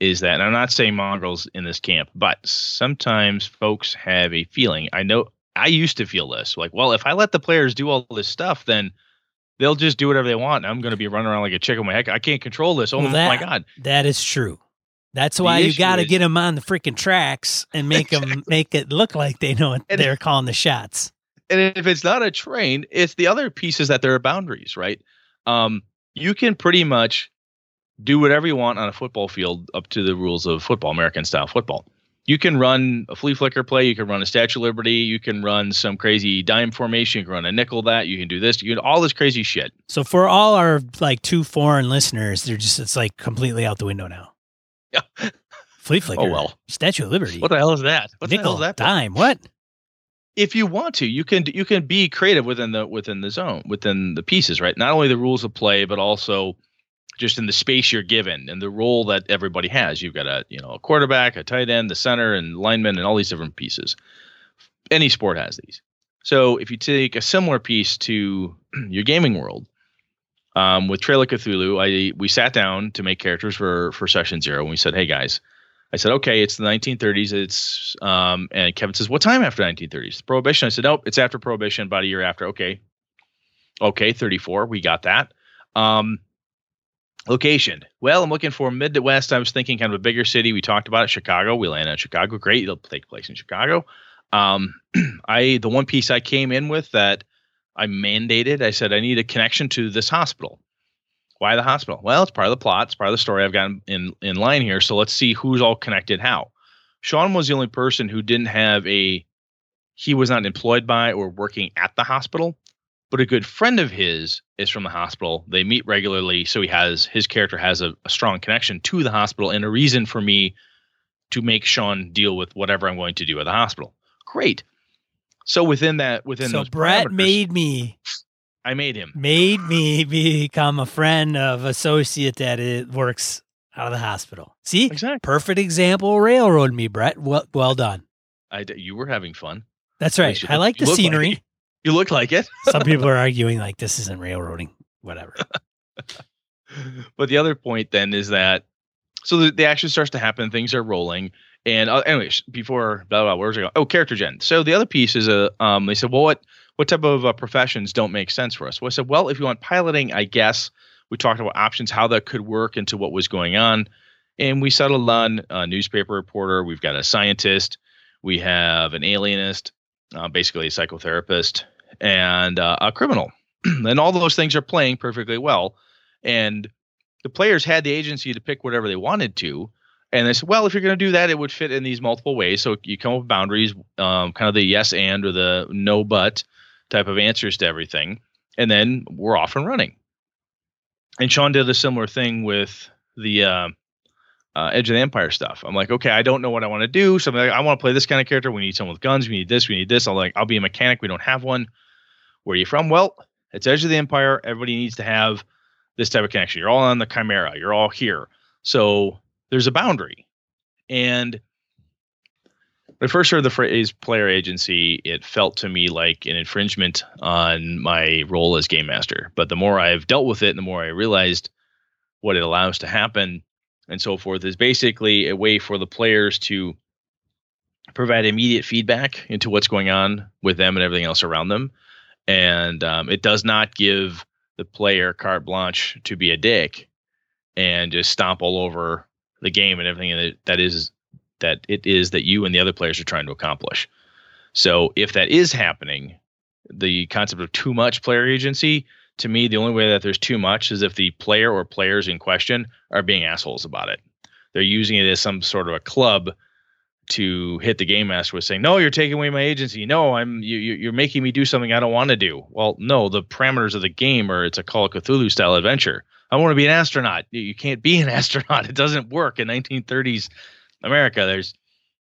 is that and i'm not saying mongrels in this camp but sometimes folks have a feeling i know i used to feel this like well if i let the players do all this stuff then they'll just do whatever they want and i'm going to be running around like a chicken my heck i can't control this oh Well, my god That is true. That's why you got to get them on the freaking tracks and make them make it look like they know what And- they're calling the shots. and if it's not a train, it's the other pieces that there are boundaries, right? Um, you can pretty much do whatever you want on a football field up to the rules of football, American style football. You can run a flea flicker play, you can run a Statue of Liberty, you can run some crazy dime formation, you can run a nickel that, you can do this, you can all this crazy shit. So for all our like two foreign listeners, they're just it's like completely out the window now. Yeah. Flea flicker. Oh, well. Statue of Liberty. What the hell is that? What the Nickel. hell is that? Dime. What? if you want to, you can you can be creative within the within the zone, within the pieces, right? Not only the rules of play, but also just in the space you're given and the role that everybody has. You've got a you know a quarterback, a tight end, the center, and lineman, and all these different pieces. Any sport has these. So if you take a similar piece to your gaming world, um, with Trail of Cthulhu, I we sat down to make characters for for session zero, and we said, "Hey guys." I said, okay, it's the 1930s. It's um, and Kevin says, what time after 1930s? Prohibition. I said, nope, it's after Prohibition, about a year after. Okay, okay, 34. We got that. Um, location. Well, I'm looking for mid to west. I was thinking kind of a bigger city. We talked about it, Chicago. We landed in Chicago. Great, it'll take place in Chicago. Um, I the one piece I came in with that I mandated. I said I need a connection to this hospital. Why the hospital? Well, it's part of the plot. It's part of the story I've got in in line here. So let's see who's all connected how. Sean was the only person who didn't have a he was not employed by or working at the hospital. But a good friend of his is from the hospital. They meet regularly, so he has his character has a, a strong connection to the hospital and a reason for me to make Sean deal with whatever I'm going to do at the hospital. Great. So within that, within so those Brett made me I made him. made me become a friend of associate that it works out of the hospital. See, Exactly. perfect example. Railroad me, Brett. Well, well done. I you were having fun. That's right. I like the like scenery. it. You look like it. Some people are arguing like this isn't railroading. Whatever. but the other point then is that so the, the action starts to happen, things are rolling, and uh, anyways, before blah blah, where was I going? Oh, character gen. So the other piece is a um, they said, well, what what type of uh, professions don't make sense for us? Well, I said, well, if you want piloting, I guess we talked about options, how that could work into what was going on, and we settled on a newspaper reporter. We've got a scientist, we have an alienist, uh, basically a psychotherapist, and uh, a criminal, and all those things are playing perfectly well, and the players had the agency to pick whatever they wanted to. And they said, well, if you're going to do that, it would fit in these multiple ways. So you come up with boundaries, um, kind of the yes and or the no but type of answers to everything. And then we're off and running. And Sean did a similar thing with the uh, uh, Edge of the Empire stuff. I'm like, okay, I don't know what I want to do. So like, I want to play this kind of character. We need someone with guns. We need this. We need this. I'm like, I'll be a mechanic. We don't have one. Where are you from? Well, it's Edge of the Empire. Everybody needs to have this type of connection. You're all on the Chimera. You're all here. So there's a boundary. And when I first heard the phrase player agency, it felt to me like an infringement on my role as game master. But the more I've dealt with it, and the more I realized what it allows to happen and so forth is basically a way for the players to provide immediate feedback into what's going on with them and everything else around them. And um, it does not give the player carte blanche to be a dick and just stomp all over the game and everything that that is that it is that you and the other players are trying to accomplish. So if that is happening, the concept of too much player agency, to me, the only way that there's too much is if the player or players in question are being assholes about it. They're using it as some sort of a club to hit the game master with saying, "No, you're taking away my agency. No, I'm you, you- you're making me do something I don't want to do." Well, no, the parameters of the game are it's a Call of Cthulhu style adventure. I want to be an astronaut. You- You can't be an astronaut. It doesn't work in 1930s America. There's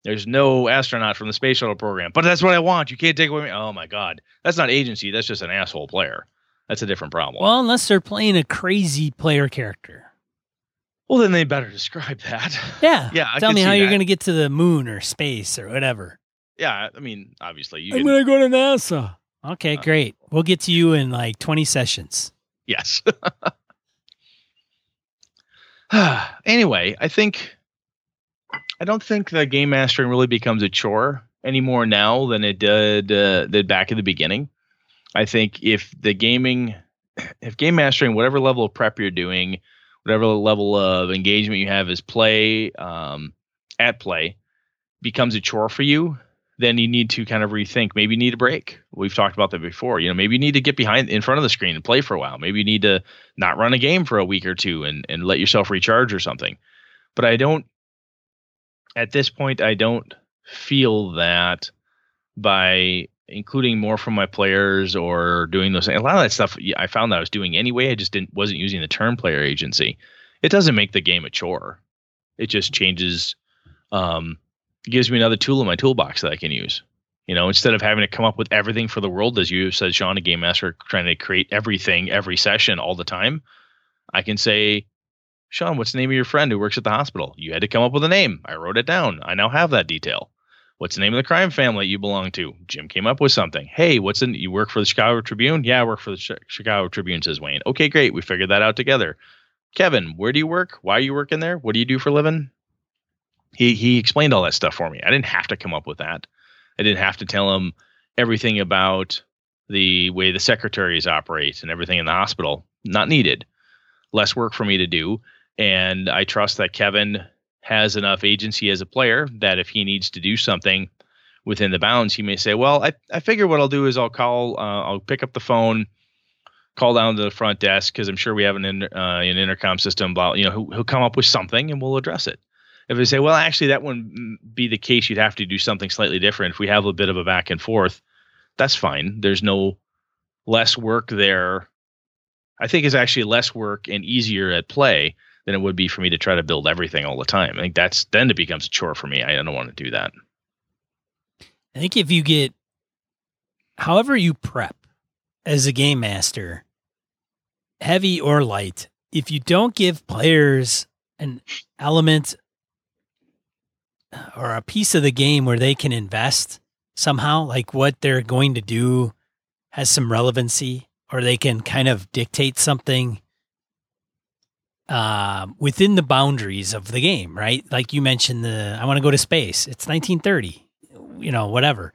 there's no astronaut from the space shuttle program. But that's what I want. You can't take away. Me. Oh my god, that's not agency. That's just an asshole player. That's a different problem. Well, unless they're playing a crazy player character. well, then they better describe that. Yeah. Yeah, I Tell me how you're going to get to the moon or space or whatever. yeah, I mean, obviously you. I'm going to go to NASA. Okay, Uh, great. We'll get to you in like 20 sessions. Yes. anyway, I think I don't think the game mastering really becomes a chore anymore now than it did uh, did back in the beginning. I think if the gaming, if game mastering, whatever level of prep you're doing, whatever level of engagement you have is play um, at play, becomes a chore for you, then you need to kind of rethink. Maybe you need a break. We've talked about that before. You know, maybe you need to get behind in front of the screen and play for a while. Maybe you need to not run a game for a week or two and and let yourself recharge or something. But I don't at this point I don't feel that by including more from my players or doing those a lot of that stuff I found that I was doing anyway. I just didn't wasn't using the term player agency. It doesn't make the game a chore. It just changes um gives me another tool in my toolbox that I can use. You know, instead of having to come up with everything for the world, as you said, Sean, a game master trying to create everything every session all the time, I can say, Sean, what's the name of your friend who works at the hospital? You had to come up with a name. I wrote it down. I now have that detail. What's the name of the crime family you belong to? Jim came up with something. Hey, what's in? You work for the Chicago Tribune? Yeah, I work for the Chi- Chicago Tribune, says Wayne. Okay, great. We figured that out together. Kevin, where do you work? Why are you working there? What do you do for a living? He he explained all that stuff for me. I didn't have to come up with that. I didn't have to tell him everything about the way the secretaries operate and everything in the hospital. Not needed. Less work for me to do. And I trust that Kevin has enough agency as a player that if he needs to do something within the bounds, he may say, "Well, I, I figure what I'll do is I'll call, uh, I'll pick up the phone, call down to the front desk because I'm sure we have an uh, an intercom system. Blah, you know, he'll, he'll come up with something and we'll address it. If they say, well, actually, that wouldn't be the case, you'd have to do something slightly different. If we have a bit of a back and forth, that's fine. There's no less work there. I think is actually less work and easier at play than it would be for me to try to build everything all the time. I think that's then it becomes a chore for me. I don't want to do that. I think if you get, however you prep as a game master, heavy or light, if you don't give players an element or a piece of the game where they can invest somehow, like what they're going to do has some relevancy, or they can kind of dictate something uh, within the boundaries of the game, right? Like you mentioned, the I want to go to space. It's 1930, you know, whatever.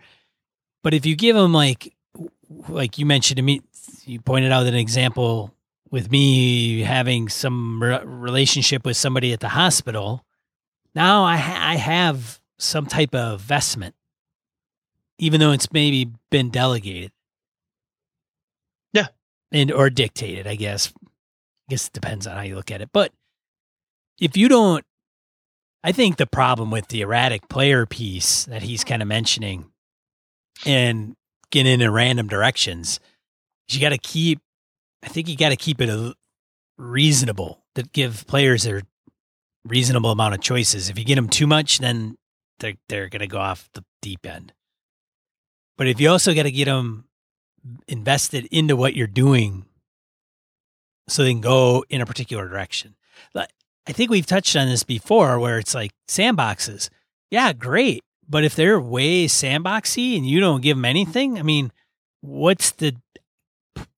But if you give them like, like you mentioned to me, you pointed out an example with me having some re- relationship with somebody at the hospital. Now I ha- I have some type of vestment, even though it's maybe been delegated. Yeah, and or dictated, I guess guess it depends on how you look at it. But if you don't, I think the problem with the erratic player piece that he's kind of mentioning and getting in random directions, is you got to keep, I think you got to keep it a reasonable that give players a reasonable amount of choices. If you get them too much, then they're, they're going to go off the deep end. But if you also got to get them invested into what you're doing so they can go in a particular direction. I think we've touched on this before where it's like sandboxes. Yeah, great. But if they're way sandboxy and you don't give them anything, I mean, what's the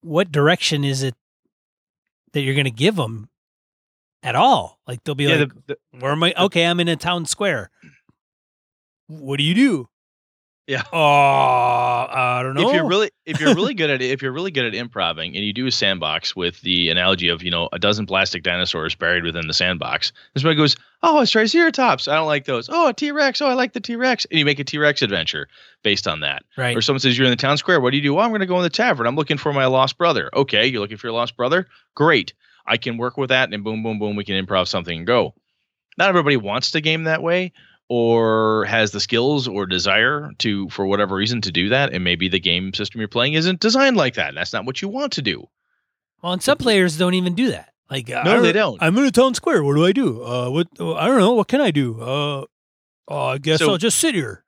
what direction is it that you're going to give them at all? Like they'll be yeah, like, the, the, "Where am I? Okay, I'm in a town square. What do you do? Yeah. Oh, I don't know. If you're really if you're really good at if you're really good at improving and you do a sandbox with the analogy of, you know, a dozen plastic dinosaurs buried within the sandbox, this somebody goes, Oh, a Triceratops. I don't like those. Oh, a T Rex. Oh, I like the T Rex. And you make a T Rex adventure based on that. Right. Or someone says you're in the town square. What do you do? Oh, I'm gonna go in the tavern. I'm looking for my lost brother. Okay, you're looking for your lost brother? Great. I can work with that and boom, boom, boom, we can improv something and go. Not everybody wants to game that way, or has the skills or desire to for whatever reason to do that and maybe the game system you're playing isn't designed like that. That's not what you want to do. Well and some players don't even do that. Like no they don't. I'm in a town square. What do i do? Uh what i don't know. What can i do? Uh, uh i guess so, i'll just sit here.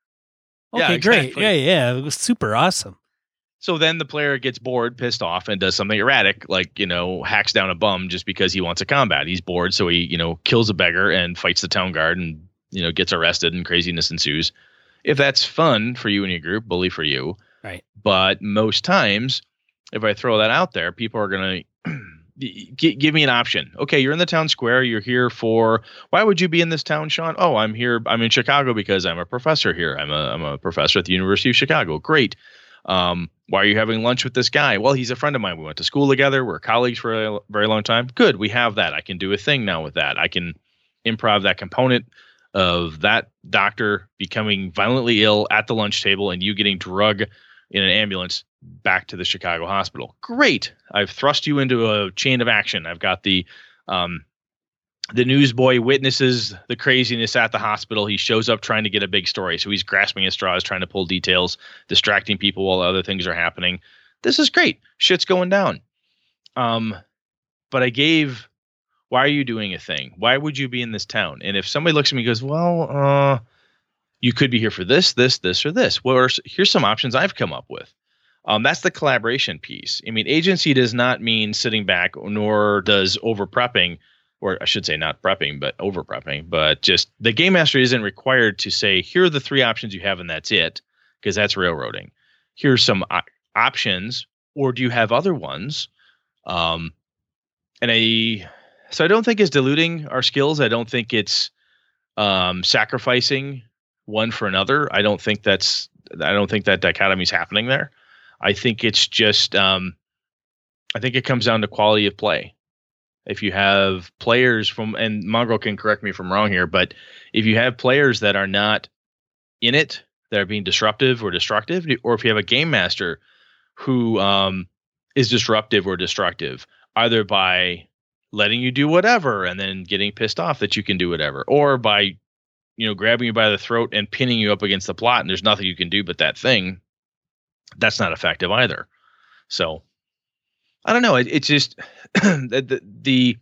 Okay yeah, exactly. great yeah yeah. It was super awesome. So then the player gets bored, pissed off, and does something erratic, like, you know, hacks down a bum just because he wants a combat. He's bored, so he, you know, kills a beggar and fights the town guard and you know gets arrested and craziness ensues if that's fun for you and your group bully for you right but most times if i throw that out there people are going to give me an option okay you're in the town square you're here for why would you be in this town sean oh i'm here i'm in chicago because i'm a professor here i'm a, I'm a professor at the university of chicago great um, why are you having lunch with this guy? Well, he's a friend of mine. We went to school together. We're colleagues for a very long time. Good. We have that. I can do a thing now with that. I can improv that component of that doctor becoming violently ill at the lunch table and you getting drug in an ambulance back to the Chicago hospital. Great. I've thrust you into a chain of action. I've got the um, the newsboy witnesses the craziness at the hospital. He shows up trying to get a big story. So he's grasping at straws, trying to pull details, distracting people while other things are happening. This is great. Shit's going down. Um, but I gave why are you doing a thing? Why would you be in this town? And if somebody looks at me and goes, well, uh, you could be here for this, this, this, or this. Well, here's some options I've come up with. Um, that's the collaboration piece. I mean, agency does not mean sitting back, nor does over prepping, or I should say not prepping, but over prepping. But just the game master isn't required to say, here are the three options you have, and that's it, because that's railroading. Here's some options, or do you have other ones? Um, and I so I don't think it's diluting our skills. I don't think it's um, sacrificing one for another. I don't think that's I don't think that dichotomy is happening there. I think it's just um, I think it comes down to quality of play. If you have players from and Mongrel can correct me if I'm wrong here, but if you have players that are not in it, that are being disruptive or destructive, or if you have a game master who um, is disruptive or destructive, either by letting you do whatever and then getting pissed off that you can do whatever or by you know grabbing you by the throat and pinning you up against the plot and there's nothing you can do but that thing that's not effective either so I don't know. It, it's just the, the, the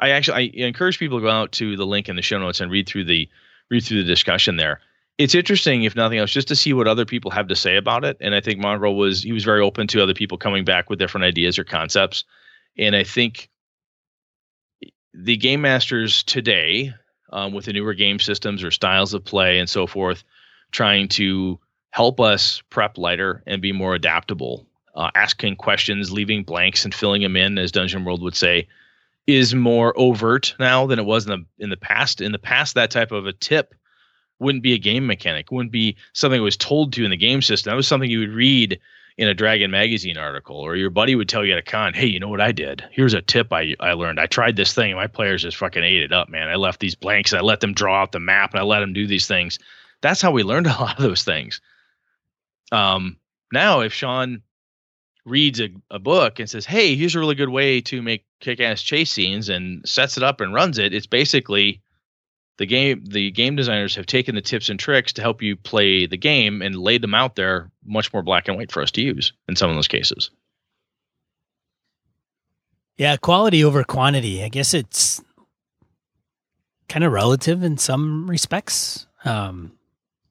I actually I encourage people to go out to the link in the show notes and read through the read through the discussion there. It's interesting, if nothing else, just to see what other people have to say about it. And I think Mongrel was he was very open to other people coming back with different ideas or concepts. And I think the game masters today, um, with the newer game systems or styles of play and so forth, trying to help us prep lighter and be more adaptable, uh, asking questions, leaving blanks and filling them in, as Dungeon World would say, is more overt now than it was in the in the past. In the past, that type of a tip wouldn't be a game mechanic, wouldn't be something that was told to in the game system. That was something you would read in a Dragon magazine article, or your buddy would tell you at a con, "Hey, you know what I did? Here's a tip I I learned. I tried this thing, and my players just fucking ate it up, man. I left these blanks, I let them draw out the map, and I let them do these things. That's how we learned a lot of those things. Um, now, if Sean reads a, a book and says, "Hey, here's a really good way to make kick-ass chase scenes," and sets it up and runs it, it's basically the game the game designers have taken the tips and tricks to help you play the game and laid them out there much more black and white for us to use in some of those cases. Yeah quality over quantity. I guess it's kind of relative in some respects um,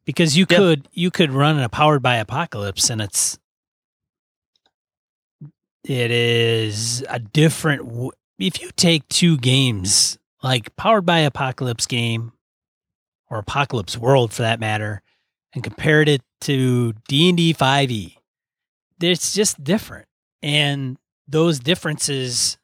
because you could you could run a powered by apocalypse and it's it is a different w- if you take two games like powered by apocalypse game or apocalypse world for that matter and compared it to d&d 5e it's just different. And those differences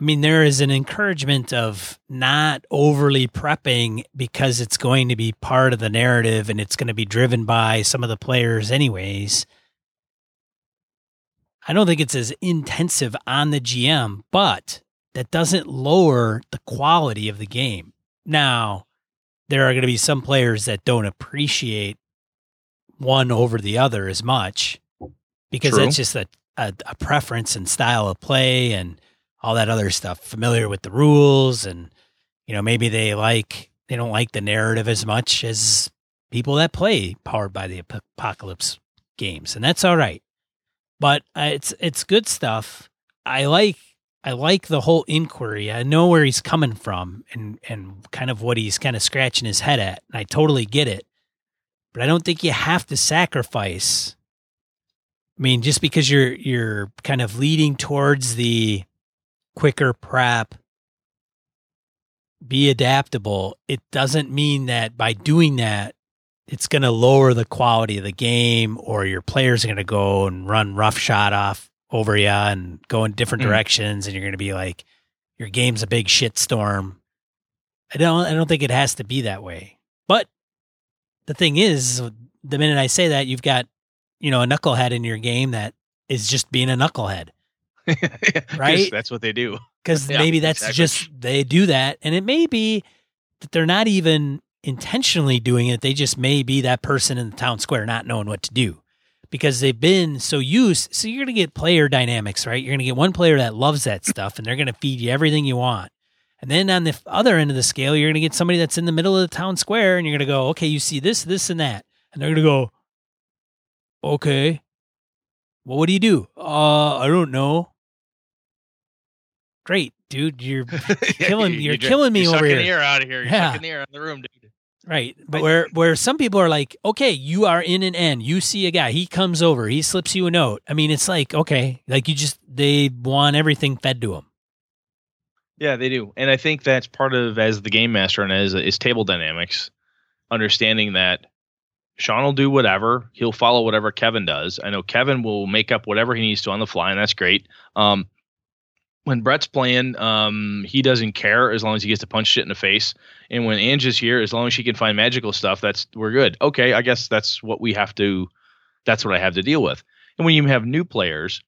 i mean there is an encouragement of not overly prepping because it's going to be part of the narrative and it's going to be driven by some of the players anyways. I don't think it's as intensive on the gm but that doesn't lower the quality of the game. Now, there are going to be some players that don't appreciate one over the other as much because True. that's just a, a, a preference and style of play and all that other stuff. Familiar with the rules and you know maybe they like they don't like the narrative as much as people that play powered by the ap- apocalypse games, and that's all right. But uh, it's it's good stuff. I like I like the whole inquiry. I know where he's coming from and and kind of what he's kind of scratching his head at. And I totally get it. But I don't think you have to sacrifice. I mean, just because you're you're kind of leading towards the quicker prep, be adaptable, it doesn't mean that by doing that it's going to lower the quality of the game or your players are going to go and run roughshod off over you and go in different Mm. directions and you're going to be like your game's a big shitstorm. I don't I don't think it has to be that way. But the thing is the minute I say that you've got you know a knucklehead in your game that is just being a knucklehead. Right? that's what they do because Yeah, maybe that's exactly. just they do that and it may be that they're not even intentionally doing it they just may be that person in the town square not knowing what to do because they've been so used so you're going to get player dynamics right you're going to get one player that loves that stuff and they're going to feed you everything you want and then on the other end of the scale you're going to get somebody that's in the middle of the town square and you're going to go okay you see this this and that and they're going to go okay well what do you do uh i don't know great dude you're killing- you're killing me you're over sucking here. the air out of here. You're Yeah. sucking the air out of the room, dude. Right. But where where some people are like, okay, you are in an end. You see a guy, he comes over, he slips you a note. I mean, it's like, okay, like you just they want everything fed to them. Yeah, they do, and I think that's part of as the game master and as is table dynamics, understanding that Sean will do whatever. He'll follow whatever Kevin does. I know Kevin will make up whatever he needs to on the fly, and that's great. Um, when Brett's playing, um, he doesn't care as long as he gets to punch shit in the face. And when Ange is here, as long as she can find magical stuff, that's we're good. Okay, I guess that's what we have to. That's what I have to deal with. And when you have new players,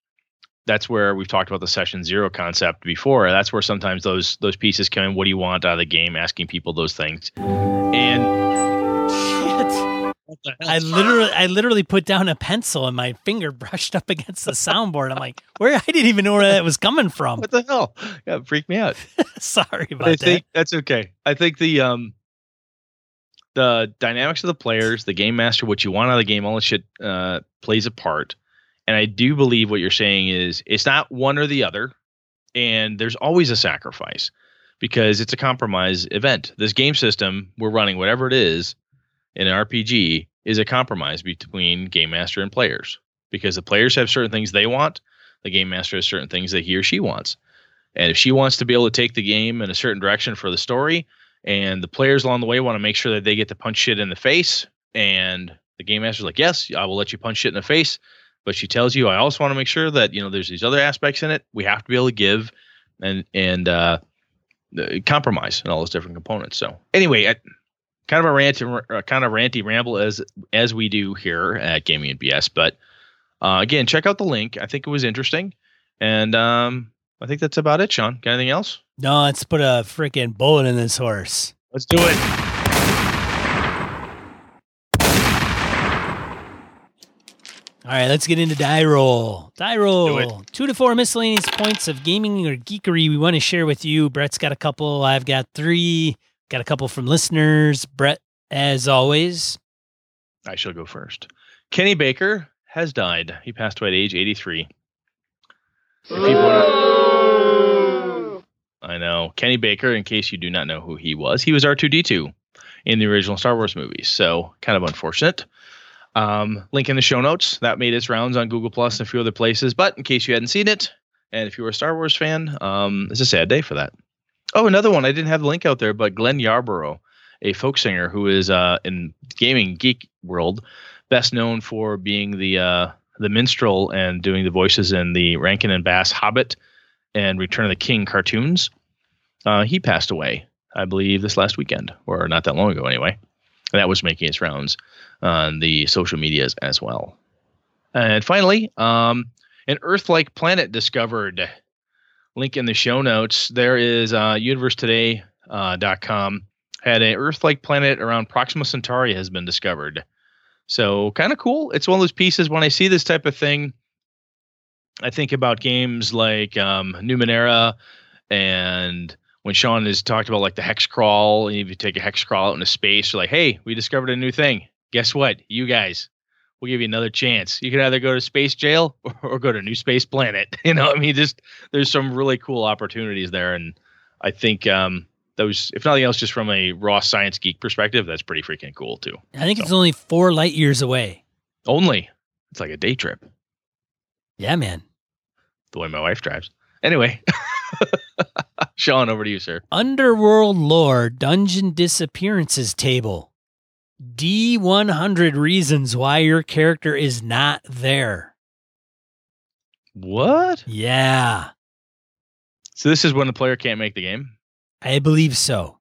that's where we've talked about the session zero concept before. That's where sometimes those those pieces come in. What do you want out of the game? Asking people those things. And. I literally I literally put down a pencil and my finger brushed up against the soundboard. I'm like, where I didn't even know where that was coming from. what the hell? Yeah, it freaked me out. Sorry about I that. think that's okay. I think the um the dynamics of the players, the game master, what you want out of the game, all that shit uh, plays a part. And I do believe what you're saying is it's not one or the other, and there's always a sacrifice because it's a compromise event. This game system we're running, whatever it is, in an RPG, is a compromise between game master and players because the players have certain things they want, the game master has certain things that he or she wants. And if she wants to be able to take the game in a certain direction for the story, and the players along the way want to make sure that they get to punch shit in the face, and the game master's like, "Yes, I will let you punch shit in the face," but she tells you, "I also want to make sure that you know there's these other aspects in it. We have to be able to give and and uh, compromise and all those different components." So anyway, I, kind of a rant, uh, kind of ranty ramble as as we do here at Gaming and BS, but uh, again, check out the link. I think it was interesting, and um, I think that's about it, Sean. Got anything else? No, let's put a freaking bullet in this horse. Let's do it. All right, let's get into die roll. Die roll. Two to four miscellaneous points of gaming or geekery we want to share with you. Brett's got a couple. I've got three. Got a couple from listeners. Brett, as always. I shall go first. Kenny Baker has died. He passed away at age 83. I know. Kenny Baker, in case you do not know who he was, he was R2D2 in the original Star Wars movies. So kind of unfortunate. Um, link in the show notes. That made its rounds on Google Plus and a few other places. But in case you hadn't seen it, and if you were a Star Wars fan, um, it's a sad day for that. Oh, another one. I didn't have the link out there, but Glenn Yarbrough, a folk singer who is uh, in gaming geek world, best known for being the uh, the minstrel and doing the voices in the Rankin and Bass Hobbit and Return of the King cartoons. Uh, he passed away, I believe, this last weekend, or not that long ago, anyway. And that was making its rounds on the social medias as well. And finally, um, an Earth-like planet discovered. Link in the show notes. There is uh, UniverseToday.com uh, had an Earth-like planet around Proxima Centauri has been discovered. So kind of cool. It's one of those pieces when I see this type of thing. I think about games like um, Numenera and when Sean has talked about like the hex crawl, and if you take a hex crawl out into space, you're like, hey, we discovered a new thing. Guess what? You guys, we'll give you another chance. You can either go to space jail or, or go to new space planet. You know, I mean, just there's some really cool opportunities there, and I think um, those, if nothing else, just from a raw science geek perspective, that's pretty freaking cool too. I think so. it's only four light years away. Only. It's like a day trip. Yeah, man. The way my wife drives. Anyway. Sean, over to you, sir. Underworld lore dungeon disappearances table. D100 reasons why your character is not there. What? Yeah. So this is when the player can't make the game? I believe so.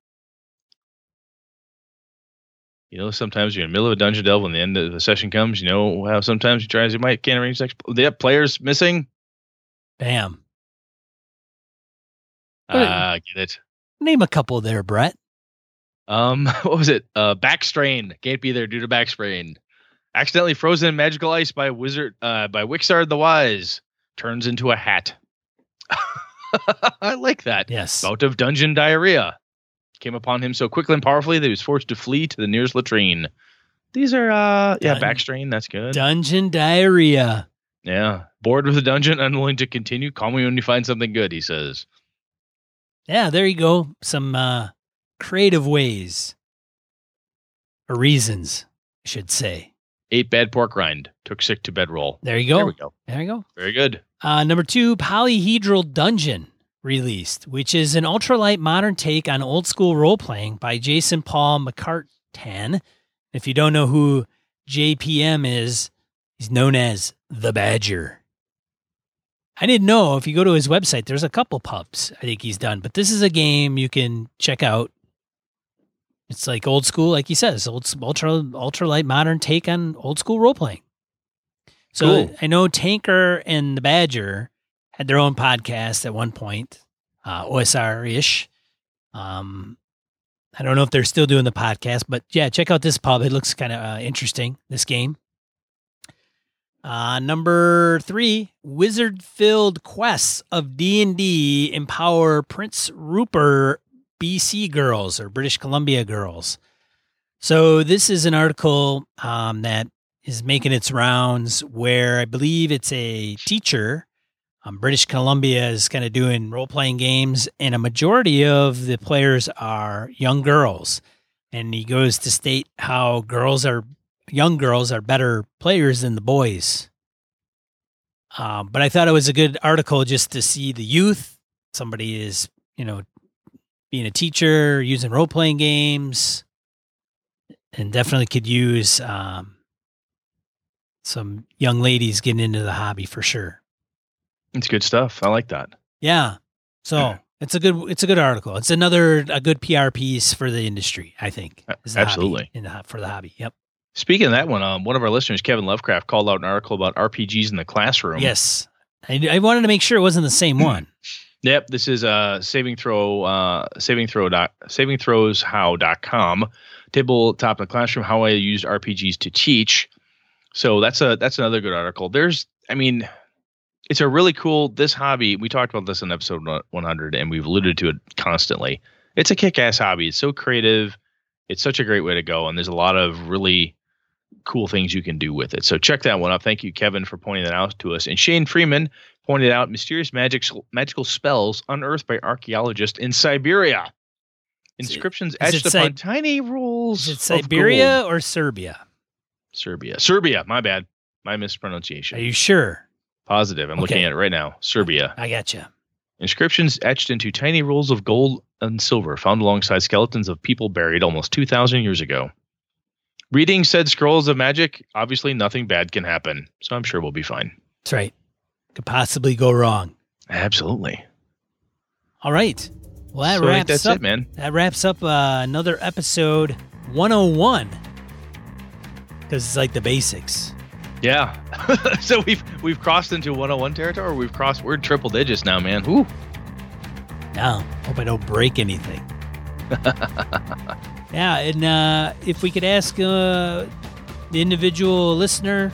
You know, sometimes you're in the middle of a dungeon delve when the end of the session comes. You know how sometimes you try as you might can't arrange next. The players missing. Bam. Ah, uh, get it. Name a couple there, Brett. Um, what was it? Uh, back strain. Can't be there due to back strain. Accidentally frozen in magical ice by wizard uh by Wixard the Wise. Turns into a hat. I like that. Yes. Bout of dungeon diarrhea came upon him so quickly and powerfully that he was forced to flee to the nearest latrine. These are, uh, yeah, Dun- backstrain. That's good. Dungeon diarrhea. Yeah. Bored with the dungeon, unwilling to continue. Call me when you find something good, he says. Yeah, there you go. Some uh, creative ways or reasons, I should say. Ate bad pork rind. Took sick to bedroll. There you go. There we go. There you go. Very good. Uh, number two, Polyhedral Dungeon released, which is an ultralight modern take on old school role playing by Jason Paul McCartan. If you don't know who JPM is, he's known as the Badger. I didn't know if you go to his website, there's a couple pubs I think he's done, but this is a game you can check out. It's like old school, like he says, old ultra ultra light modern take on old school role playing. So cool. I know Tanker and the Badger had their own podcast at one point, uh, OSR ish. Um, I don't know if they're still doing the podcast, but yeah, check out this pub. It looks kind of uh, interesting. This game. Uh, number three, wizard-filled quests of D and D empower Prince Rupert BC girls or British Columbia girls. So this is an article um, that is making its rounds where I believe it's a teacher. Um, British Columbia is kind of doing role playing games, and a majority of the players are young girls. And he goes to state how girls are young girls are better players than the boys. Um, but I thought it was a good article just to see the youth. Somebody is, you know, being a teacher, using role playing games, and definitely could use um, some young ladies getting into the hobby for sure. It's good stuff. I like that. Yeah. So Yeah. it's a good it's a good article. It's another a good PR piece for the industry. I think. A- is the hobby- absolutely. in the for the hobby. Yep. Speaking of that one, um, one of our listeners, Kevin Lovecraft, called out an article about RPGs in the classroom. Yes. I, I wanted to make sure it wasn't the same one. Yep, this is uh saving throw uh saving throw dot saving throws how.com tabletop in the classroom how I used RPGs to teach. So that's a that's another good article. There's I mean it's a really cool this hobby. We talked about this in episode 100 and we've alluded to it constantly. It's a kick-ass hobby. It's so creative. It's such a great way to go and there's a lot of really cool things you can do with it. So check that one up. Thank you Kevin for pointing that out to us. And Shane Freeman pointed out mysterious magic magical spells unearthed by archaeologists in Siberia. Is it- Inscriptions etched upon Sib- tiny rules. Is it Siberia or Serbia? Serbia. Serbia. My bad. My mispronunciation. Are you sure? Positive. I'm looking at it right now. Serbia. I gotcha. Inscriptions etched into tiny rolls of gold and silver found alongside skeletons of people buried almost 2,000 years ago. Reading said scrolls of magic, obviously nothing bad can happen, so I'm sure we'll be fine. That's right. Could possibly go wrong. Absolutely. All right. Well, that so wraps that's up. it, man. That wraps up uh, another episode 101. Because it's like the basics. Yeah. so we've we've crossed into 101 territory. We've crossed. We're triple digits now, man. Woo. Now, hope I don't break anything. yeah, and uh, if we could ask uh, the individual listener,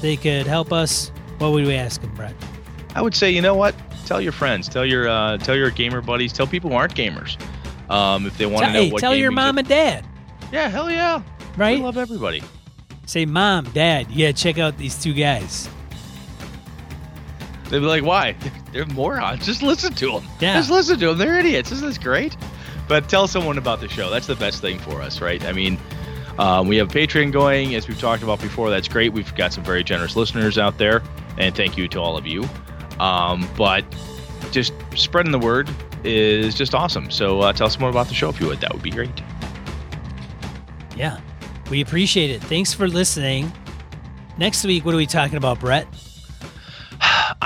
they could help us. What would we ask them, Brett? I would say, you know what? Tell your friends. Tell your uh, tell your gamer buddies. Tell people who aren't gamers. Um, if they want to know hey, what tell your mom and dad, yeah, hell yeah. right? We love everybody. Say, mom, dad, yeah, check out these two guys. They'd be like, why? They're morons. Just listen to them. Yeah. Just listen to them. They're idiots. Isn't this great? But tell someone about the show. That's the best thing for us, right? I mean, um, we have Patreon going, as we've talked about before. That's great. We've got some very generous listeners out there, and thank you to all of you. Um, but just spreading the word is just awesome. So uh, tell someone about the show if you would. That would be great. Yeah, we appreciate it. Thanks for listening. Next week, what are we talking about, Brett?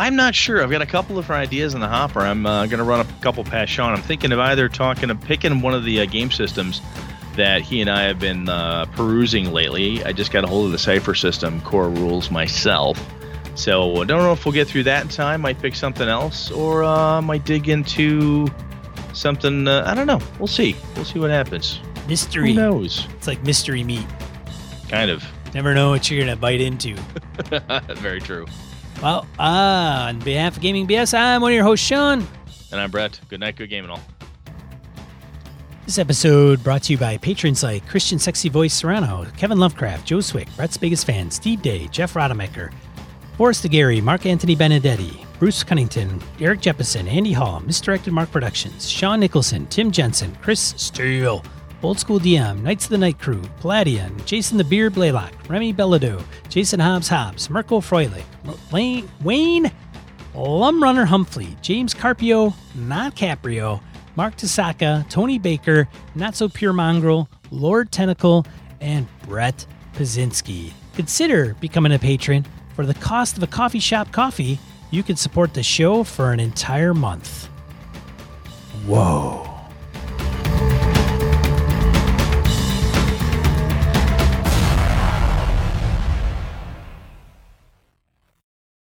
I'm not sure. I've got a couple of ideas in the hopper. I'm uh, going to run a couple past Sean. I'm thinking of either talking, of picking one of the uh, game systems that he and I have been uh, perusing lately. I just got a hold of the Cypher System core rules myself. So I don't know if we'll get through that in time. Might pick something else, or uh, might dig into something. Uh, I don't know. We'll see. We'll see what happens. Mystery. Who knows? It's like mystery meat. Kind of. Never know what you're gonna bite into. Very true. Well, uh, on behalf of Gaming BS, I'm one of your hosts, Sean. And I'm Brett. Good night. Good game and all. This episode brought to you by patrons like Christian Sexy Voice Serrano, Kevin Lovecraft, Joe Swick, Brett's biggest fan, Steve Day, Jeff Rademacher, Forrest Gary, Mark Anthony Benedetti, Bruce Cunnington, Eric Jeppesen, Andy Hall, Misdirected Mark Productions, Sean Nicholson, Tim Jensen, Chris Steele, Old School DM, Knights of the Night Crew, Palladian, Jason the Beard Blaylock, Remy Bellado, Jason Hobbs Hobbs, Froelich, Wayne, Wayne Lumrunner Humphrey, James Carpio, not Caprio, Mark Tasaka, Tony Baker, Not So Pure Mongrel, Lord Tentacle, and Brett Pazinski. Consider becoming a patron. For the cost of a coffee shop coffee, you can support the show for an entire month. Whoa.